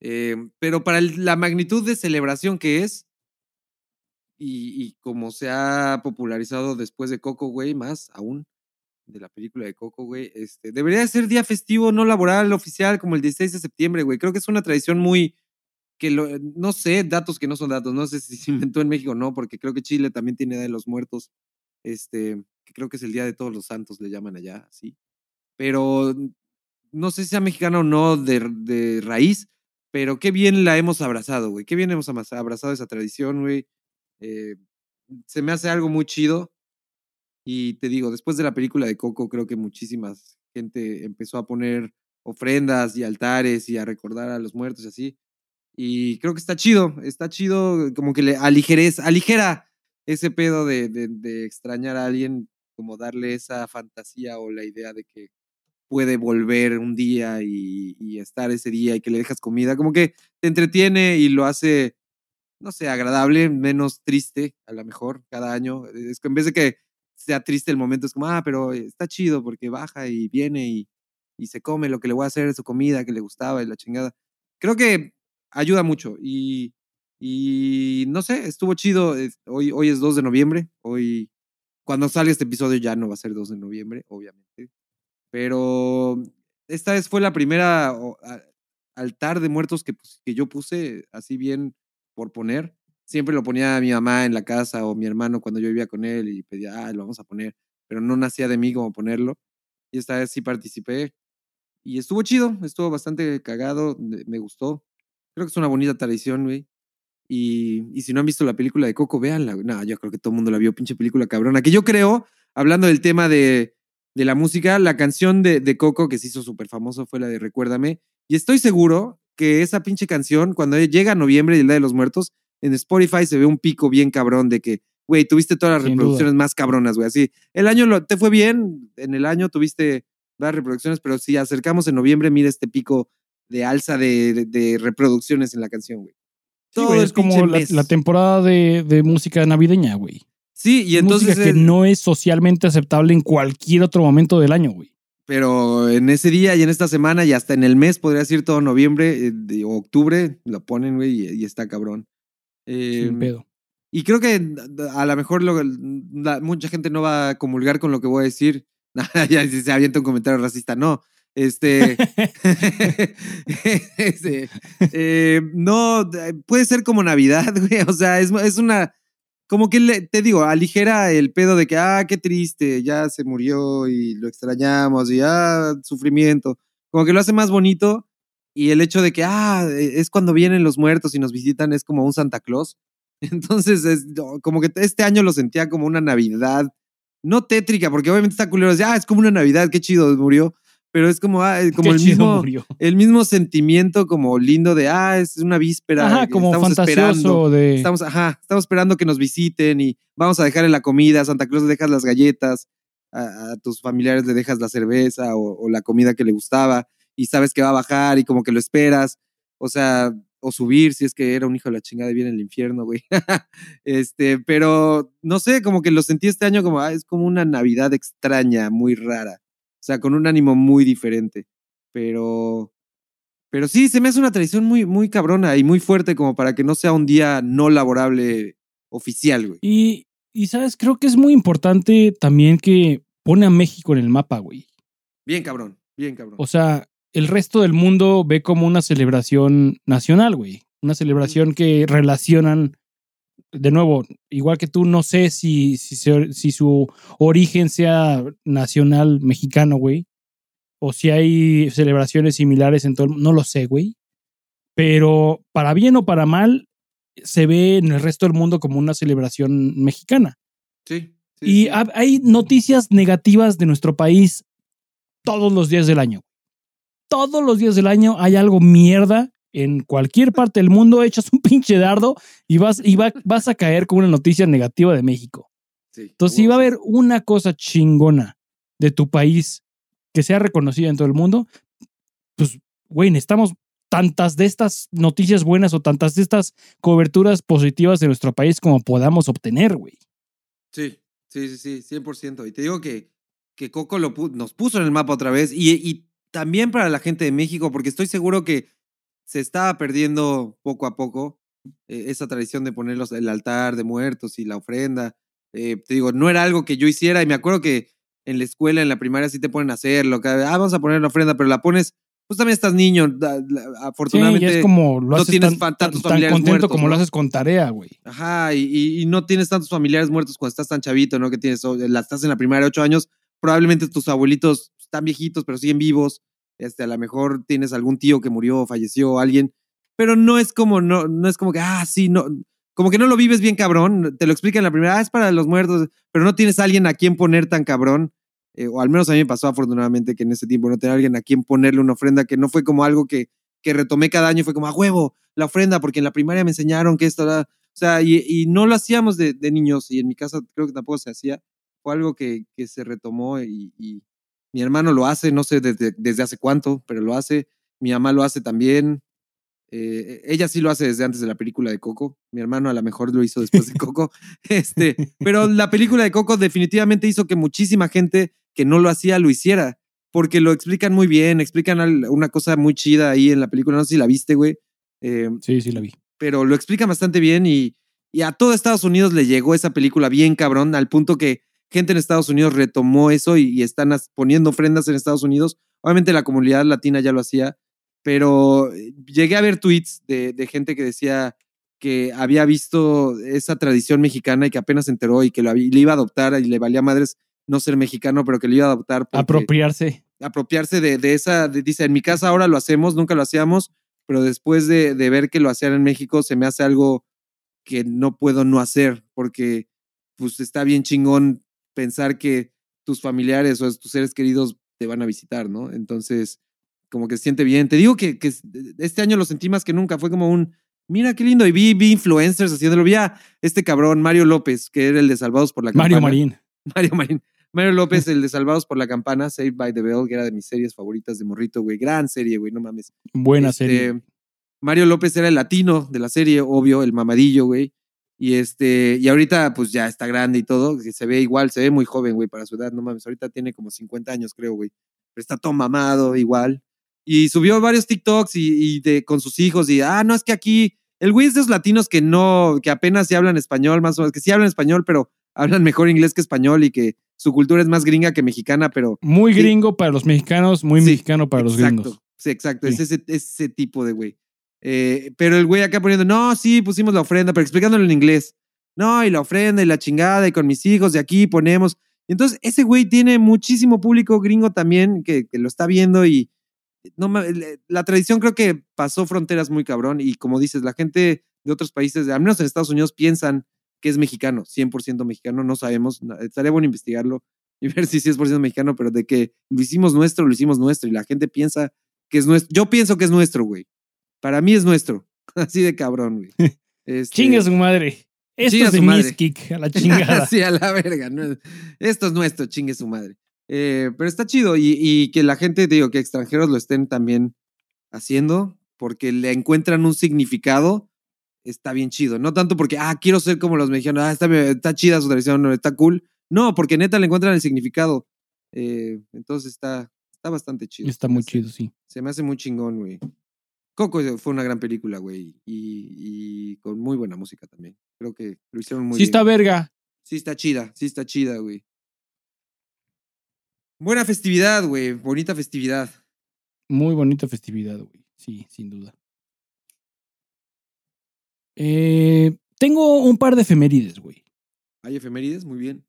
Eh, pero para la magnitud de celebración que es, y, como se ha popularizado después de Coco, güey, más aún de la película de Coco, güey, este, debería ser día festivo no laboral oficial como el 16 de septiembre, güey. Creo que es una tradición muy que no sé, datos que no son datos, no sé si se inventó en México o no, porque creo que Chile también tiene Día de los Muertos, este, que creo que es el Día de Todos los Santos, le llaman allá, sí. Pero no sé si sea mexicano o no de, de raíz, pero qué bien la hemos abrazado, güey. Qué bien hemos abrazado esa tradición, güey. Eh, se me hace algo muy chido. Y te digo, después de la película de Coco, creo que muchísima gente empezó a poner ofrendas y altares y a recordar a los muertos y así. Y creo que está chido, está chido, como que le aligeres, aligera ese pedo de, de, extrañar a alguien, como darle esa fantasía o la idea de que puede volver un día y, y, estar ese día y que le dejas comida, como que te entretiene y lo hace no sé, agradable, menos triste, a lo mejor, cada año. Es que en vez de que sea triste el momento, es como, ah, pero está chido porque baja y viene y, y se come lo que le voy a hacer, su comida que le gustaba y la chingada. Creo que ayuda mucho y, y no sé, estuvo chido. Hoy, hoy es 2 de noviembre, hoy, cuando salga este episodio ya no va a ser 2 de noviembre, obviamente. Pero esta vez fue la primera altar de muertos que, pues, que yo puse así bien por poner. Siempre lo ponía mi mamá en la casa o mi hermano cuando yo vivía con él y pedía, ah, lo vamos a poner, pero no nacía de mí como ponerlo. Y esta vez sí participé y estuvo chido, estuvo bastante cagado, me gustó. Creo que es una bonita tradición, güey. Y, y, si no han visto la película de Coco, véanla. No, yo creo que todo el mundo la vio, pinche película cabrona. Que yo creo, hablando del tema de, de la música, la canción de, de Coco que se hizo súper famoso fue la de Recuérdame. Y estoy seguro que esa pinche canción, cuando llega noviembre y el Día de los Muertos, en Spotify se ve un pico bien cabrón de que, güey, tuviste todas las reproducciones más cabronas, güey. Así, el año lo, te fue bien, en el año tuviste varias reproducciones, pero si acercamos en noviembre, mira este pico de alza de, de, reproducciones en la canción, güey. Todo es como la, temporada de, de música navideña, güey. Sí, y entonces. Música que no es socialmente aceptable en cualquier otro momento del año, güey. Pero en ese día y en esta semana y hasta en el mes, podría decir todo noviembre eh, o octubre, lo ponen, güey, y, está cabrón. Eh, pedo. Y creo que a lo mejor mucha gente no va a comulgar con lo que voy a decir. ya si se avienta un comentario racista, no. Este, este eh, no, puede ser como Navidad, güey. O sea, es, es una, como que le, te digo, aligera el pedo de que, ah, qué triste, ya se murió y lo extrañamos y, ah, sufrimiento. Como que lo hace más bonito y el hecho de que, ah, e, es cuando vienen los muertos y nos visitan, es como un Santa Claus. Entonces, es como que este año lo sentía como una Navidad, no tétrica, porque obviamente está culero, ah, es como una Navidad, qué chido, murió pero es como, ah, como el mismo, el mismo sentimiento como lindo de, ah, es una víspera. Ajá, como estamos esperando, de... Estamos, ajá, estamos esperando que nos visiten y vamos a dejarle la comida, Santa Cruz le dejas las galletas, a, tus familiares le dejas la cerveza o, la comida que le gustaba y sabes que va a bajar y como que lo esperas, o sea, o subir si es que era un hijo de la chingada y viene el infierno, güey. este, pero no sé, como que lo sentí este año como, ah, es como una Navidad extraña, muy rara. O sea, con un ánimo muy diferente. Pero. Pero sí, se me hace una tradición muy, muy cabrona y muy fuerte como para que no sea un día no laborable oficial, güey. Y, y sabes, creo que es muy importante también que pone a México en el mapa, güey. Bien cabrón, bien cabrón. O sea, el resto del mundo ve como una celebración nacional, güey. Una celebración que relacionan de nuevo, igual que tú, no sé si, si, si su origen sea nacional mexicano, güey. O si hay celebraciones similares en todo el No lo sé, güey. Pero para bien o para mal, se ve en el resto del mundo como una celebración mexicana. Sí. y hay noticias negativas de nuestro país todos los días del año. Todos los días del año hay algo mierda en cualquier parte del mundo, echas un pinche dardo y vas, y vas a caer con una noticia negativa de México. Entonces, si va a haber una cosa chingona de tu país que sea reconocida en todo el mundo, pues, güey, necesitamos tantas de estas noticias buenas o tantas de estas coberturas positivas de nuestro país como podamos obtener, güey. Sí, sí, sí, sí, 100%. Y te digo que, que Coco lo nos puso en el mapa otra vez y, y también para la gente de México, porque estoy seguro que se estaba perdiendo poco a poco eh, esa tradición de poner el altar de muertos y la ofrenda. Eh, te digo, no era algo que yo hiciera y me acuerdo que en la escuela, en la primaria, sí te ponen a hacerlo. ah, vamos a poner la ofrenda, pero la pones, pues también estás niño. afortunadamente, es como lo no tienes tantos familiares contento como lo haces con tarea, güey. Ajá, y, no tienes tantos familiares muertos cuando estás tan chavito, ¿no? Que tienes, la, estás en la primaria, ocho años, probablemente tus abuelitos están viejitos, pero siguen vivos este, a lo mejor tienes algún tío que murió, falleció, alguien, pero no es como, no, no es como que, ah, sí, no, como que no lo vives bien cabrón, te lo explican la primera, ah, es para los muertos, pero no tienes alguien a quien poner tan cabrón, eh, o al menos a mí me pasó afortunadamente que en ese tiempo no tenía alguien a quien ponerle una ofrenda, que no fue como algo que, que retomé cada año, fue como, a huevo, la ofrenda, porque en la primaria me enseñaron que esto, era, o sea, y, no lo hacíamos de, de, niños, y en mi casa creo que tampoco se hacía, fue algo que, que se retomó y mi hermano lo hace, no sé desde, desde hace cuánto, pero lo hace. Mi mamá lo hace también. Eh, ella sí lo hace desde antes de la película de Coco. Mi hermano a lo mejor lo hizo después de Coco. este, pero la película de Coco definitivamente hizo que muchísima gente que no lo hacía lo hiciera. Porque lo explican muy bien, explican una cosa muy chida ahí en la película. No sé si la viste, güey. Eh, sí, sí la vi. Pero lo explican bastante bien y, y a todo Estados Unidos le llegó esa película bien cabrón, al punto que gente en Estados Unidos retomó eso y, están poniendo ofrendas en Estados Unidos. Obviamente la comunidad latina ya lo hacía, pero eh, llegué a ver tweets de, gente que decía que había visto esa tradición mexicana y que apenas se enteró y que lo, le iba a adoptar y le valía madres no ser mexicano, pero que le iba a adoptar. apropiarse. Apropiarse de, esa, dice, en mi casa ahora lo hacemos, nunca lo hacíamos, pero después de, de ver que lo hacían en México se me hace algo que no puedo no hacer, porque pues está bien chingón pensar que tus familiares o tus seres queridos te van a visitar, ¿no? Entonces, como que se siente bien. Te digo que, que este año lo sentí más que nunca. Fue como un, mira qué lindo. Y vi, vi influencers haciéndolo. Vi a este cabrón, Mario López, que era el de Salvados por la Campana. Mario Marín. Mario Marín. Mario López, el de Salvados por la Campana, Saved by the Bell, que era de mis series favoritas de Morrito, güey. Gran serie, güey, no mames. Buena este, serie. Mario López era el latino de la serie, obvio, el mamadillo, güey. Y este, y ahorita pues ya está grande y todo, se ve igual, se ve muy joven, güey, para su edad, no mames, ahorita tiene como 50 años, creo, güey. Pero está todo mamado, igual. Y subió varios TikToks y, de, con sus hijos y, ah, no, es que aquí, el güey es de esos latinos que no, que apenas se hablan español, más o menos, que sí hablan español, pero hablan mejor inglés que español y que su cultura es más gringa que mexicana, pero... Muy gringo para los mexicanos, muy mexicano para los gringos. Sí, exacto, es ese, ese tipo de güey. Eh, pero el güey acá poniendo, no, sí, pusimos la ofrenda, pero explicándolo en inglés. No, y la ofrenda y la chingada, y con mis hijos de aquí ponemos. Entonces ese güey tiene muchísimo público gringo también que, lo está viendo y no, la tradición creo que pasó fronteras muy cabrón. Y como dices, la gente de otros países, al menos en Estados Unidos, piensan que es mexicano, 100% mexicano, no sabemos. Estaría bueno investigarlo y ver si es por ciento mexicano, pero de que lo hicimos nuestro, lo hicimos nuestro. Y la gente piensa que es nuestro. Yo pienso que es nuestro, güey. Para mí es nuestro. Así de cabrón, güey. Este, Chinga su madre. Esto es de Miskik, a la chingada. sí, a la verga. Esto es nuestro, chingue su madre. Eh, pero está chido y, que la gente, digo, que extranjeros lo estén también haciendo porque le encuentran un significado, está bien chido. No tanto porque, ah, quiero ser como los mexicanos, ah, está, está chida su tradición, está cool. No, porque neta le encuentran el significado. Eh, entonces está, está bastante chido. Está muy chido, sí. Se me hace muy chingón, güey. Coco fue una gran película, güey, y, con muy buena música también. Creo que lo hicieron muy bien. Sí está verga. Sí está chida, sí está chida, güey. Buena festividad, güey, bonita festividad. Muy bonita festividad, güey, sí, sin duda. Eh, tengo un par de efemérides, güey. ¿Hay efemérides? Muy bien.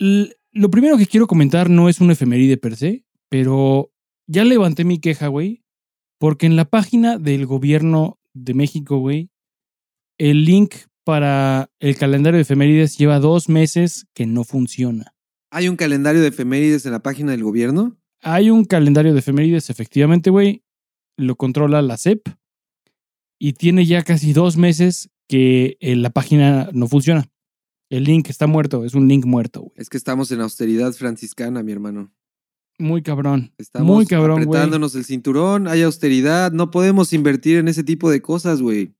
L- lo primero que quiero comentar no es un efeméride per se, pero ya levanté mi queja, güey, porque en la página del gobierno de México, güey, el link para el calendario de efemérides lleva dos meses que no funciona. ¿Hay un calendario de efemérides en la página del gobierno? Hay un calendario de efemérides, efectivamente, güey, lo controla la CEP y tiene ya casi dos meses que eh, la página no funciona. El link está muerto, es un link muerto, güey. Es que estamos en austeridad franciscana, mi hermano. Muy cabrón. Estamos Muy cabrón, apretándonos el cinturón, hay austeridad, no podemos invertir en ese tipo de cosas, güey.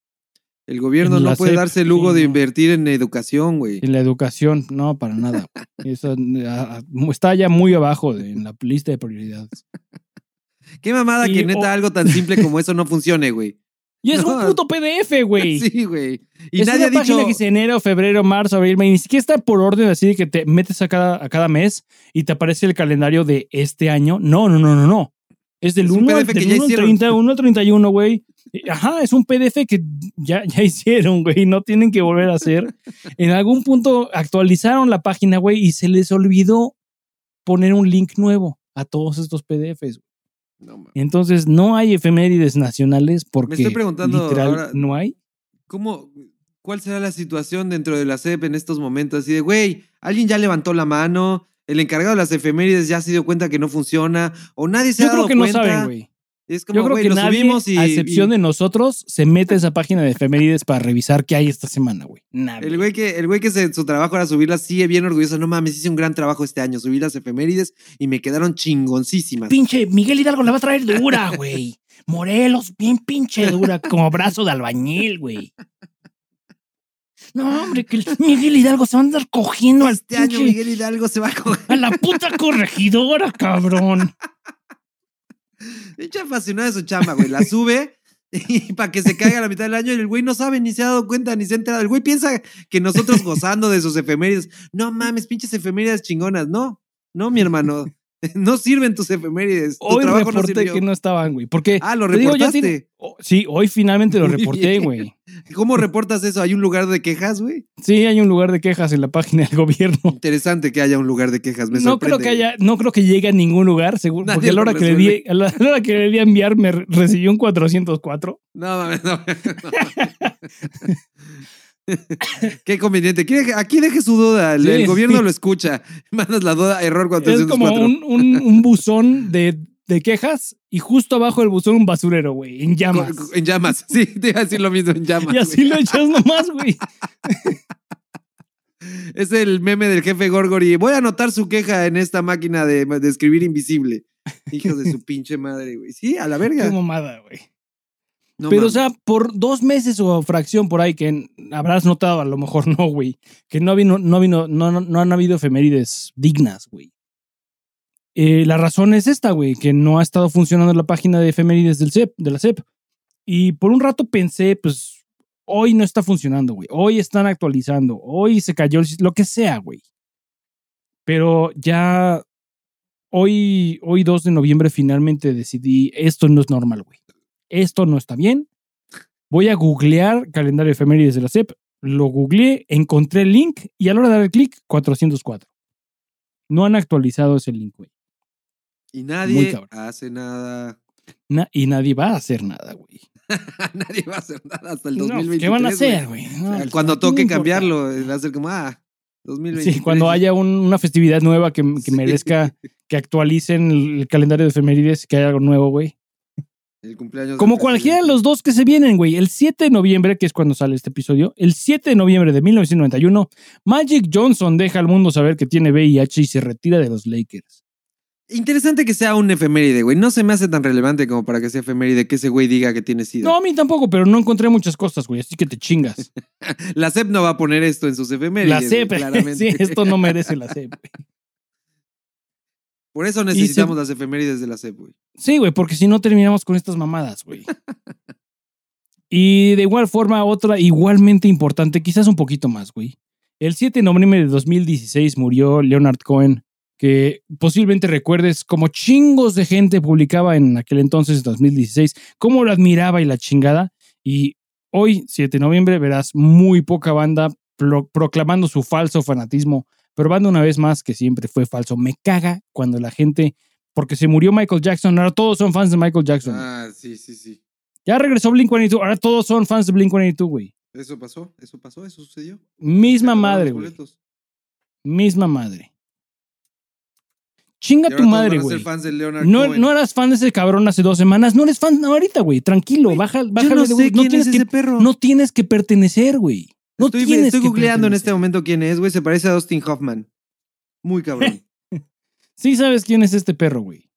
El gobierno En no puede darse el lujo de invertir en educación, güey. En la educación, no, para nada. Eso está ya muy abajo de- en la lista de prioridades. Qué mamada Y- que neta algo tan simple como eso no funcione, güey. Y es No. un puto PDF, güey. Sí, güey. Y es nadie una ha dicho. página que dice enero, febrero, marzo, abril, mayo. Ni siquiera está por orden así de que te metes a cada, a cada mes y te aparece el calendario de este año. No, no, no, no, no. Es del Es un 1 al, PDF que del ya 1 al hicieron. 30, 1 al 31, güey. Ajá, es un PDF que ya, ya hicieron, güey. No tienen que volver a hacer. En algún punto actualizaron la página, güey, y se les olvidó poner un link nuevo a todos estos PDFs. No. Entonces, no hay efemérides nacionales porque estoy preguntando literal ahora- no hay. ¿Cómo, ¿Cuál será la situación dentro de la CEP en estos momentos? Así de, güey, alguien ya levantó la mano, el encargado de las efemérides ya se dio cuenta que no funciona, o nadie se Yo ha dado creo que no cuenta. saben, güey. Es como, Yo creo que lo nadie, subimos y, a excepción y de nosotros, se mete a esa página de efemérides para revisar qué hay esta semana, güey. El güey que, el güey que se- su trabajo era subirlas sigue bien orgulloso. No mames, hice un gran trabajo este año. Subí las efemérides y me quedaron chingoncísimas. Pinche Miguel Hidalgo la va a traer dura, güey. Morelos, bien pinche dura, como brazo de albañil, güey. No, hombre, que el Miguel Hidalgo se va a andar cogiendo al Este año pinche- Miguel Hidalgo se va a coger. a la puta corregidora, cabrón. Pinche apasionado de su chamba, güey. La sube y para que se caiga a la mitad del año y el güey no sabe, ni se ha dado cuenta, ni se ha enterado. El güey piensa que nosotros gozando de sus efemérides. No mames, pinches efemérides chingonas. No, no, mi hermano. No sirven tus efemérides. Tu Hoy trabajo no reporté que no estaban, güey. Porque. Ah, lo te digo, ya reportaste. oh, sí, hoy finalmente lo Muy reporté, güey. ¿Cómo reportas eso? ¿Hay un lugar de quejas, güey? Sí, hay un lugar de quejas en la página del gobierno. Interesante que haya un lugar de quejas. Me no sorprende. creo que haya, no creo que llegue a ningún lugar, seguro, Nadie porque a la hora que le di, a la, a la hora que le di a enviar me re- recibió un 404. No mames, no. no. Qué conveniente. Aquí- deje su duda. El, Sí, el gobierno sí. lo escucha. Mandas la duda, error Es 404. como un, un, un buzón de, de quejas y justo abajo del buzón un basurero, güey, en llamas. En llamas. Sí, te iba a decir lo mismo, en llamas. Y así lo echas nomás, güey. Es el meme del jefe Gorgori. Voy a anotar su queja en esta máquina de, de escribir invisible. Hijo de su pinche madre, güey. Sí, a la verga. Qué mamada, güey. No Pero, o sea, por dos meses o fracción por ahí que habrás notado, a lo mejor no, güey. Que no, vino, no, vino, no, no, no han habido efemérides dignas, güey. Eh, la razón es esta, güey, que no ha estado funcionando la página de efemérides del CEP, de la CEP. Y por un rato pensé, pues, hoy no está funcionando, güey. Hoy están actualizando. Hoy se cayó el lo que sea, güey. Pero ya hoy, hoy 2 de noviembre finalmente decidí, esto no es normal, güey. Esto no está bien. Voy a googlear calendario de efemérides de la CEP. Lo googleé, encontré el link y a la hora de dar el clic, 404. No han actualizado ese link, güey. Y nadie hace nada. Na- y nadie va a hacer nada, güey. nadie va a hacer nada hasta el No, 2023. ¿Qué van a hacer, güey. O sea, pues, cuando ¿a quién le toque cambiarlo, va a ser como, ah, 2023. Sí, cuando haya un- una festividad nueva que, que Sí. merezca que actualicen el, el calendario de efemérides, que haya algo nuevo, güey. El cumpleaños Como cualquiera de los dos que se vienen, güey. El 7 de noviembre, que es cuando sale este episodio, el 7 de noviembre de 1991, Magic Johnson deja al mundo saber que tiene VIH y se retira de los Lakers. Interesante que sea un efeméride, güey. No se me hace tan relevante como para que sea efeméride que ese güey diga que tiene SIDA. No, a mí tampoco, pero no encontré muchas cosas, güey, así que te chingas. La CEP no va a poner esto en sus efemérides. La CEP, claramente. sí, esto no merece la CEP. Por eso necesitamos las efemérides de la CEP, güey. Sí, güey, porque si no terminamos con estas mamadas, güey. Y de igual forma, otra igualmente importante, quizás un poquito más, güey. El 7 de noviembre de 2016 murió Leonard Cohen, que posiblemente recuerdes como chingos de gente publicaba en aquel entonces, 2016, cómo lo admiraba y la chingada. Y hoy, 7 de noviembre, verás muy poca banda proclamando su falso fanatismo, probando una vez más que siempre fue falso. Me caga cuando la gente, porque se murió Michael Jackson, ahora todos son fans de Michael Jackson. Ah, sí, sí, sí. Ya regresó Blink 182, ahora todos son fans de Blink 182, güey. Eso pasó, eso pasó, eso sucedió. Misma madre, güey. Misma madre. Chinga tu madre, güey. No, no, eras fan de ese cabrón hace dos semanas. No eres fan ahorita, güey. Tranquilo, baja, bájale no de no tienes que, perro. No tienes que pertenecer, güey. No estoy, tienes estoy googleando en este momento quién es, güey. Se parece a Dustin Hoffman. Muy cabrón. sí sabes quién es este perro, güey.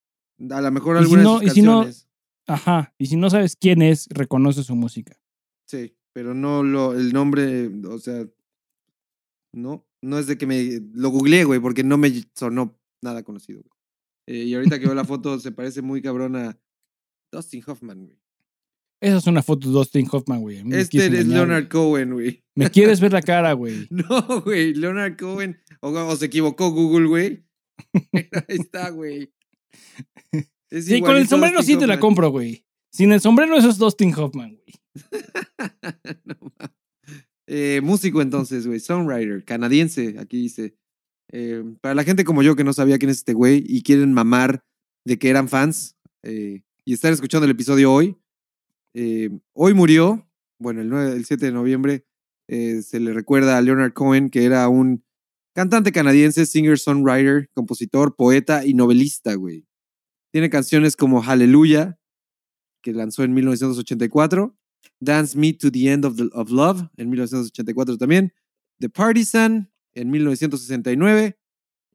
A lo mejor algunas de sus canciones. ajá. Y si no sabes quién es, reconoce su música. Sí, pero no lo, el nombre, o sea, no, no es de que me lo googleé, güey, porque no me sonó nada conocido. Eh, y ahorita que veo la foto, se parece muy cabrón a Dustin Hoffman, güey. Esa es una foto de Dustin Hoffman, güey. Este es Leonard Cohen, güey. ¿Me quieres ver la cara, güey? No, güey. Leonard Cohen. O, se equivocó Google, güey. Ahí está, güey. Sí, con el sombrero sí te la compro, güey. Sin el sombrero, eso es Dustin Hoffman, güey. eh, músico entonces, güey. Songwriter, canadiense, aquí dice. Eh, para la gente como yo que no sabía quién es este güey y quieren mamar de que eran fans eh, y estar escuchando el episodio hoy, eh, hoy murió, bueno, el, 9, el 7 de noviembre, se le recuerda a Leonard Cohen, que era un cantante canadiense, singer, songwriter, compositor, poeta y novelista, güey. Tiene canciones como Hallelujah, que lanzó en 1984, Dance Me to the End of, of Love, en 1984 también, The Partisan, en 1969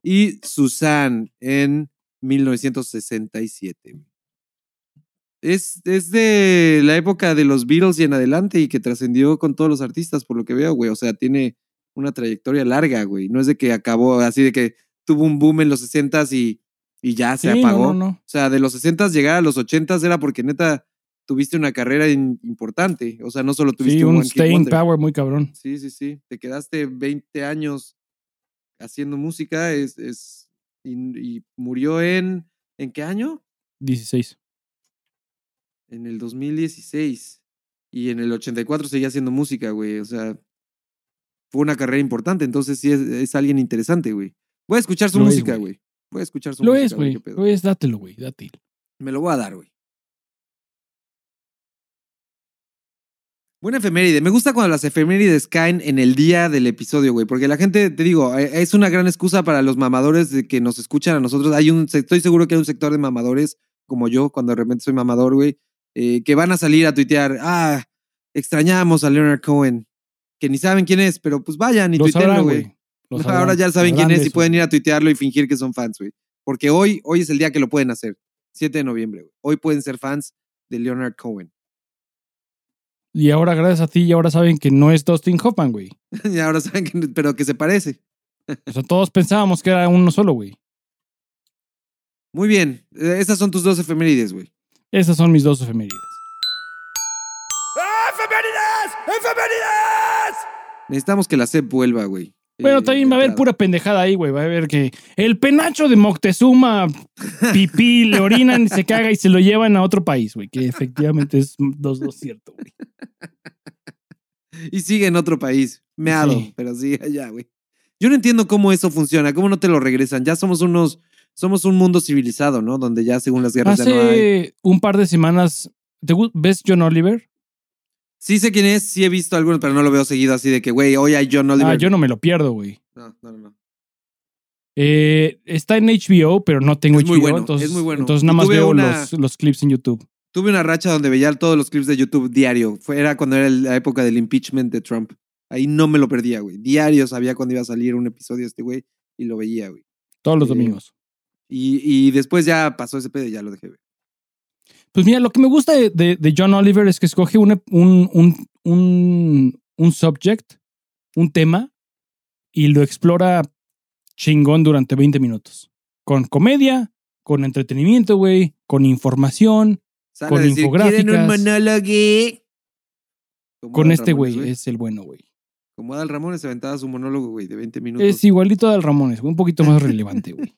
y Susan en 1967. Es, es, de la época de los Beatles y en adelante y que trascendió con todos los artistas, por lo que veo, güey. O sea, tiene una trayectoria larga, güey. No es de que acabó así de que tuvo un boom en los 60s y, y ya se apagó. O sea, de los 60s llegar a los 80s era porque neta tuviste una carrera importante. O sea, no solo tuviste un, un staying power muy cabrón. Sí, sí, sí. Te quedaste 20 años haciendo música es, es y, murió en ¿en qué año? 16. En el 2016. Y en el 84 seguía haciendo música, güey. O sea, fue una carrera importante. Entonces sí es, alguien interesante, güey. Voy a escuchar su música, güey. Voy a escuchar su Lo música. Es, güey. Lo es, dátelo, güey. Dátelo. Me lo voy a dar, güey. Buena efeméride. Me gusta cuando las efemérides caen en el día del episodio, güey. Porque la gente, te digo, eh, es una gran excusa para los mamadores de que nos escuchan a nosotros. Hay un, estoy seguro que hay un sector de mamadores, como yo, cuando de repente soy mamador, güey, eh, que van a salir a tuitear, ah, extrañamos a Leonard Cohen, que ni saben quién es, pero pues vayan y tuiteenlo, güey. Ahora ya saben quién es y pueden ir a tuitearlo y fingir que son fans, güey. Porque hoy, hoy es el día que lo pueden hacer. 7 de noviembre, güey. Hoy pueden ser fans de Leonard Cohen. Y ahora, gracias a ti, y ahora saben que no es Dustin Hoffman, güey. y ahora saben que, pero que se parece. o sea, todos pensábamos que era uno solo, güey. Muy bien. Eh, esas son tus dos efemérides, güey. Esas son mis dos efemérides. ¡Efemérides! ¡Efemérides! Necesitamos que la CEP vuelva, güey. Bueno, también va a haber pura pendejada ahí, güey. Va a haber que el penacho de Moctezuma pipí le orinan y se caga y se lo llevan a otro país, güey. Que efectivamente es dos, dos cierto, güey. Y sigue en otro país. Meado, sí. pero sigue allá, güey. Yo no entiendo cómo eso funciona, cómo no te lo regresan. Ya somos unos, somos un mundo civilizado, ¿no? Donde ya según las guerras Hace ya no hay. un par de semanas, ¿te ves John Oliver? Sí sé quién es, sí he visto algunos, pero no lo veo seguido así de que, güey, hoy hay John Oliver. Ah, yo no me lo pierdo, güey. No, no, no. Eh, está en HBO, pero no tengo es HBO. Muy bueno, entonces, es muy bueno. Entonces nada más veo los, los, clips en YouTube. Tuve una racha donde veía todos los clips de YouTube diario. Fue, era cuando era la época del impeachment de Trump. Ahí no me lo perdía, güey. Diario sabía cuándo iba a salir un episodio de este güey y lo veía, güey. Todos los eh, domingos. Y, y después ya pasó ese pedo y ya lo dejé ver. Pues mira, lo que me gusta de, de, John Oliver es que escoge un, un, un, un subject, un tema, y lo explora chingón durante 20 minutos. Con comedia, con entretenimiento, güey, con información, con decir, infográficas. un monólogo? Con este güey, es el bueno, güey. Como Adal Ramones se aventaba su monólogo, güey, de 20 minutos. Es igualito a Adal Ramones, un poquito más relevante, güey.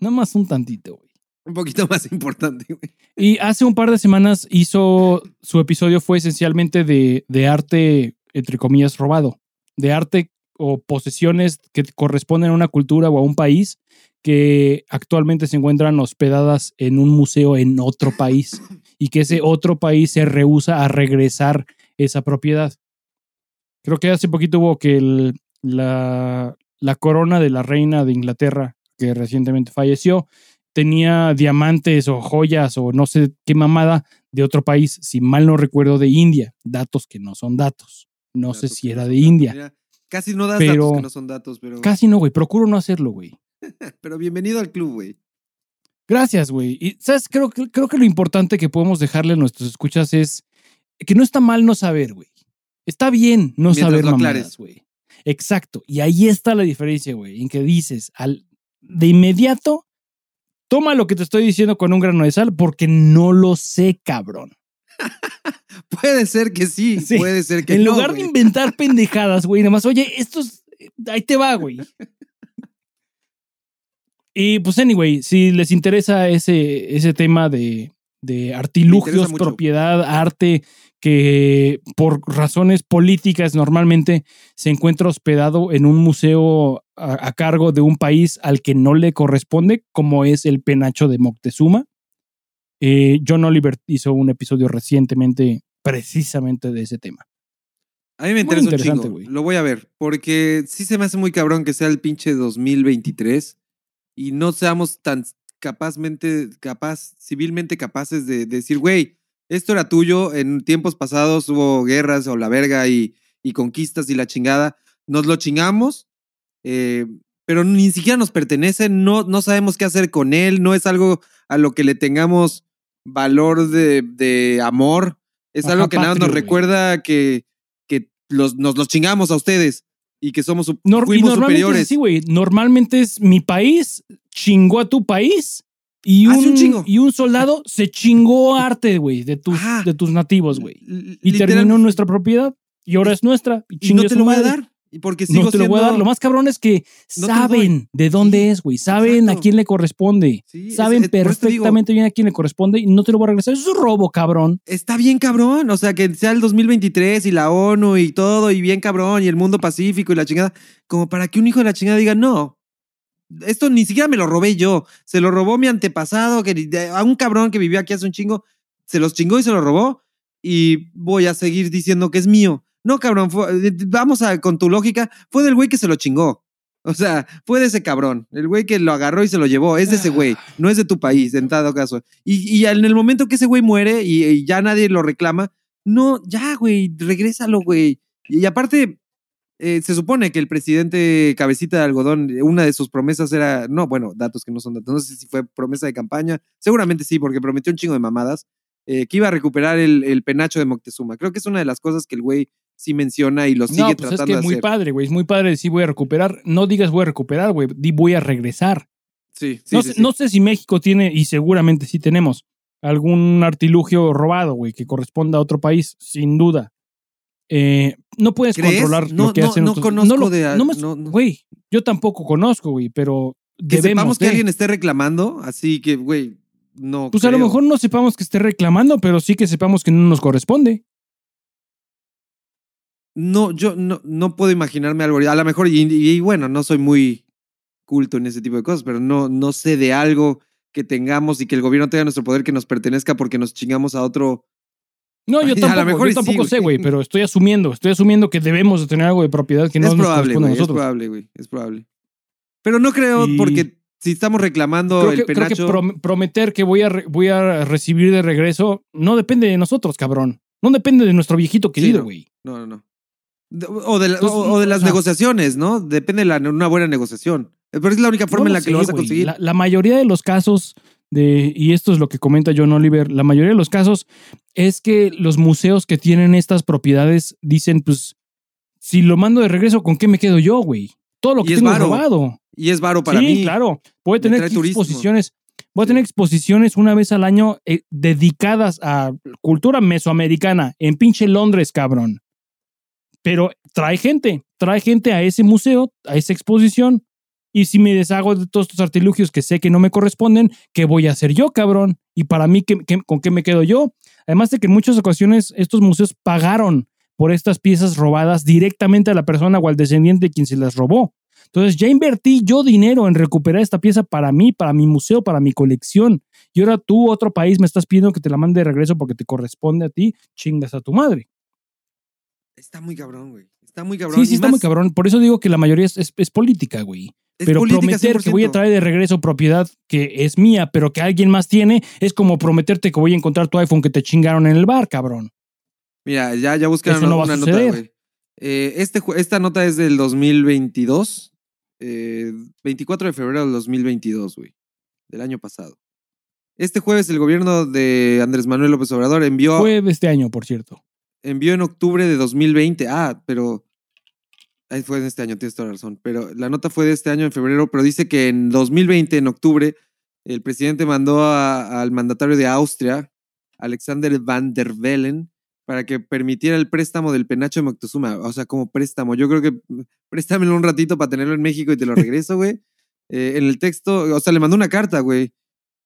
Nada más un tantito, güey. Un poquito más importante, güey. Y hace un par de semanas hizo, su episodio fue esencialmente de, de arte, entre comillas, robado. De arte o posesiones que corresponden a una cultura o a un país que actualmente se encuentran hospedadas en un museo en otro país y que ese otro país se rehúsa a regresar esa propiedad. Creo que hace poquito hubo que el- la, la corona de la reina de Inglaterra, que recientemente falleció, tenía diamantes o joyas o no sé qué mamada de otro país, si mal no recuerdo, de India. Datos que no son datos. No sé si era de. India. Mira, casi no das Pero- datos que no son datos, pero, Casi no, güey. Procuro no hacerlo, güey. pero bienvenido al club, güey. Gracias, güey. Y, ¿sabes? Creo, que- creo que lo importante que podemos dejarle a nuestros escuchas es que no está mal no saber, güey. Está bien no Mientras saber mamadas, güey. Exacto. Y ahí está la diferencia, güey, en que dices al de inmediato toma lo que te estoy diciendo con un grano de sal porque no lo sé, cabrón. Puede ser que sí, Sí. puede ser que en no, lugar de inventar pendejadas, güey, nada más, oye, esto es. Ahí te va, güey. Y pues, anyway, si les interesa ese, ese tema de, de artilugios, propiedad, arte, que por razones políticas normalmente se encuentra hospedado en un museo a, a cargo de un país al que no le corresponde, como es el penacho de Moctezuma. Eh, John Oliver hizo un episodio recientemente precisamente de ese tema. A mí me Muy interesa un chingo. Lo voy a ver, porque sí se me hace muy cabrón que sea el pinche 2023 y no seamos tan capazmente, capaz, civilmente capaces de, de decir, güey, esto era tuyo, en tiempos pasados hubo guerras o la verga y, y conquistas y la chingada, nos lo chingamos, eh, pero ni siquiera nos pertenece, no, no sabemos qué hacer con él, no es algo a lo que le tengamos valor de, de amor, es Ajá, algo que nada nos recuerda que, que los, nos los chingamos a ustedes y que somos y normalmente es superiores. güey. Normalmente es mi país chingó a tu país y un, un chingo. y un soldado se chingó arte, güey, de tus, Ajá. de tus nativos, güey. Y literal- terminó en nuestra propiedad y ahora es nuestra. Y, y chingue no te su lo voy a madre. dar. Y porque sigo No te lo voy a dar. Lo más cabrón es que No te lo saben de dónde es, güey. Saben Exacto. a quién le corresponde. Sí, es- saben es- por eso te digo, perfectamente bien a quién le corresponde y no te lo voy a regresar. Eso es robo, cabrón. está bien cabrón. O sea, que sea el 2023 y la ONU y todo, y bien cabrón, y el mundo pacífico y la chingada. Como para que un hijo de la chingada diga, no. Esto ni siquiera me lo robé yo. Se lo robó mi antepasado, que a un cabrón que vivió aquí hace un chingo. Se los chingó y se lo robó. Y voy a seguir diciendo que es mío. No, cabrón, fue- eh, vamos a, con tu lógica, fue del güey que se lo chingó. O sea, fue de ese cabrón, el güey que lo agarró y se lo llevó, es de ese güey, no es de tu país, en dado caso. Y, y en el momento que ese güey muere y, y ya nadie lo reclama, no, ya, güey, regrésalo, güey. Y, aparte, eh, se supone que el presidente Cabecita de Algodón, una de sus promesas era, no, bueno, datos que no son datos, no sé si fue promesa de campaña, seguramente sí, porque prometió un chingo de mamadas, eh, que iba a recuperar el, el penacho de Moctezuma. Creo que es una de las cosas que el güey sí menciona y lo sigue no, pues es tratando que de muy padre, güey. Es muy padre decir voy a recuperar. No digas voy a recuperar, güey. Di voy a regresar. Sí, sí, no, sí, sé, sí. no sé si México tiene, y seguramente sí tenemos, algún artilugio robado, güey, que corresponda a otro país, sin duda. Eh, no puedes ¿Crees? controlar No- lo que no- hacen no otros- conozco lo- de- no no- no. Güey, yo tampoco conozco, güey, pero que debemos sepamos que de. alguien esté reclamando, así que, güey, no. Pues a lo mejor no sepamos que esté reclamando, pero sí que sepamos que no nos corresponde. No, yo no, no puedo imaginarme algo. A lo mejor, y, y bueno, no soy muy culto en ese tipo de cosas, pero no, no sé de algo que tengamos y que el gobierno tenga nuestro poder que nos pertenezca porque nos chingamos a otro. No, yo A lo tampoco, mejor yo y sí, tampoco sé, güey. pero estoy asumiendo, estoy asumiendo que debemos de tener algo de propiedad que no es nos probable, corresponde a güey. Es nosotros. probable, güey. Es probable. Pero no creo, Y- porque si estamos reclamando Creo el que, creo que penacho. prom- prometer que voy a, re- voy a recibir de regreso no depende de nosotros, cabrón. No depende de nuestro viejito querido, güey. No, no, no. O de, la- Entonces, o- o de las o sea- negociaciones, ¿no? Depende de la, una buena negociación. Pero es la única forma No en la que lo vas a conseguir. La, la mayoría de los casos de, y esto es lo que comenta John Oliver, la mayoría de los casos es que los museos que tienen estas propiedades dicen, pues, si lo mando de regreso, ¿con qué me quedo yo, güey? Todo lo que tengo robado. Y es varo para sí, mí. claro. Puede Me tener exposiciones. Voy a tener exposiciones una vez al año eh, dedicadas a cultura mesoamericana en pinche Londres, cabrón. Pero trae gente, trae gente a ese museo, a esa exposición. Y si me deshago de todos estos artilugios que sé que no me corresponden, ¿qué voy a hacer yo, cabrón? Y para mí, ¿qué, qué, con qué me quedo yo? Además de que en muchas ocasiones estos museos pagaron por estas piezas robadas directamente a la persona o al descendiente de quien se las robó. Entonces ya invertí yo dinero en recuperar esta pieza para mí, para mi museo, para mi colección. Y ahora tú, otro país, me estás pidiendo que te la mande de regreso porque te corresponde a ti, chingas a tu madre. Está muy cabrón, güey. Está muy cabrón. Sí, sí, está muy cabrón. Por eso digo que la mayoría es, es, es política, güey. Pero prometer 100%. que voy a traer de regreso propiedad que es mía, pero que alguien más tiene, es como prometerte que voy a encontrar tu iPhone que te chingaron en el bar, cabrón. Mira, ya, ya buscaron no una nota, güey. Eh, este, esta nota es del 2022. eh, 24 de febrero del 2022, güey. Del año pasado. Este jueves el gobierno de Andrés Manuel López Obrador envió, Fue de este año, por cierto. envió en octubre de 2020. Ah, pero... Ahí fue en este año, tienes toda la razón. Pero la nota fue de este año, en febrero, pero dice que en 2020, en octubre, el presidente mandó al mandatario de Austria, Alexander Van der Bellen, para que permitiera el préstamo del penacho de Moctezuma. O sea, como préstamo. Yo creo que mm, préstamelo un ratito para tenerlo en México y te lo regreso, güey. Eh, en el texto, o sea, le mandó una carta, güey.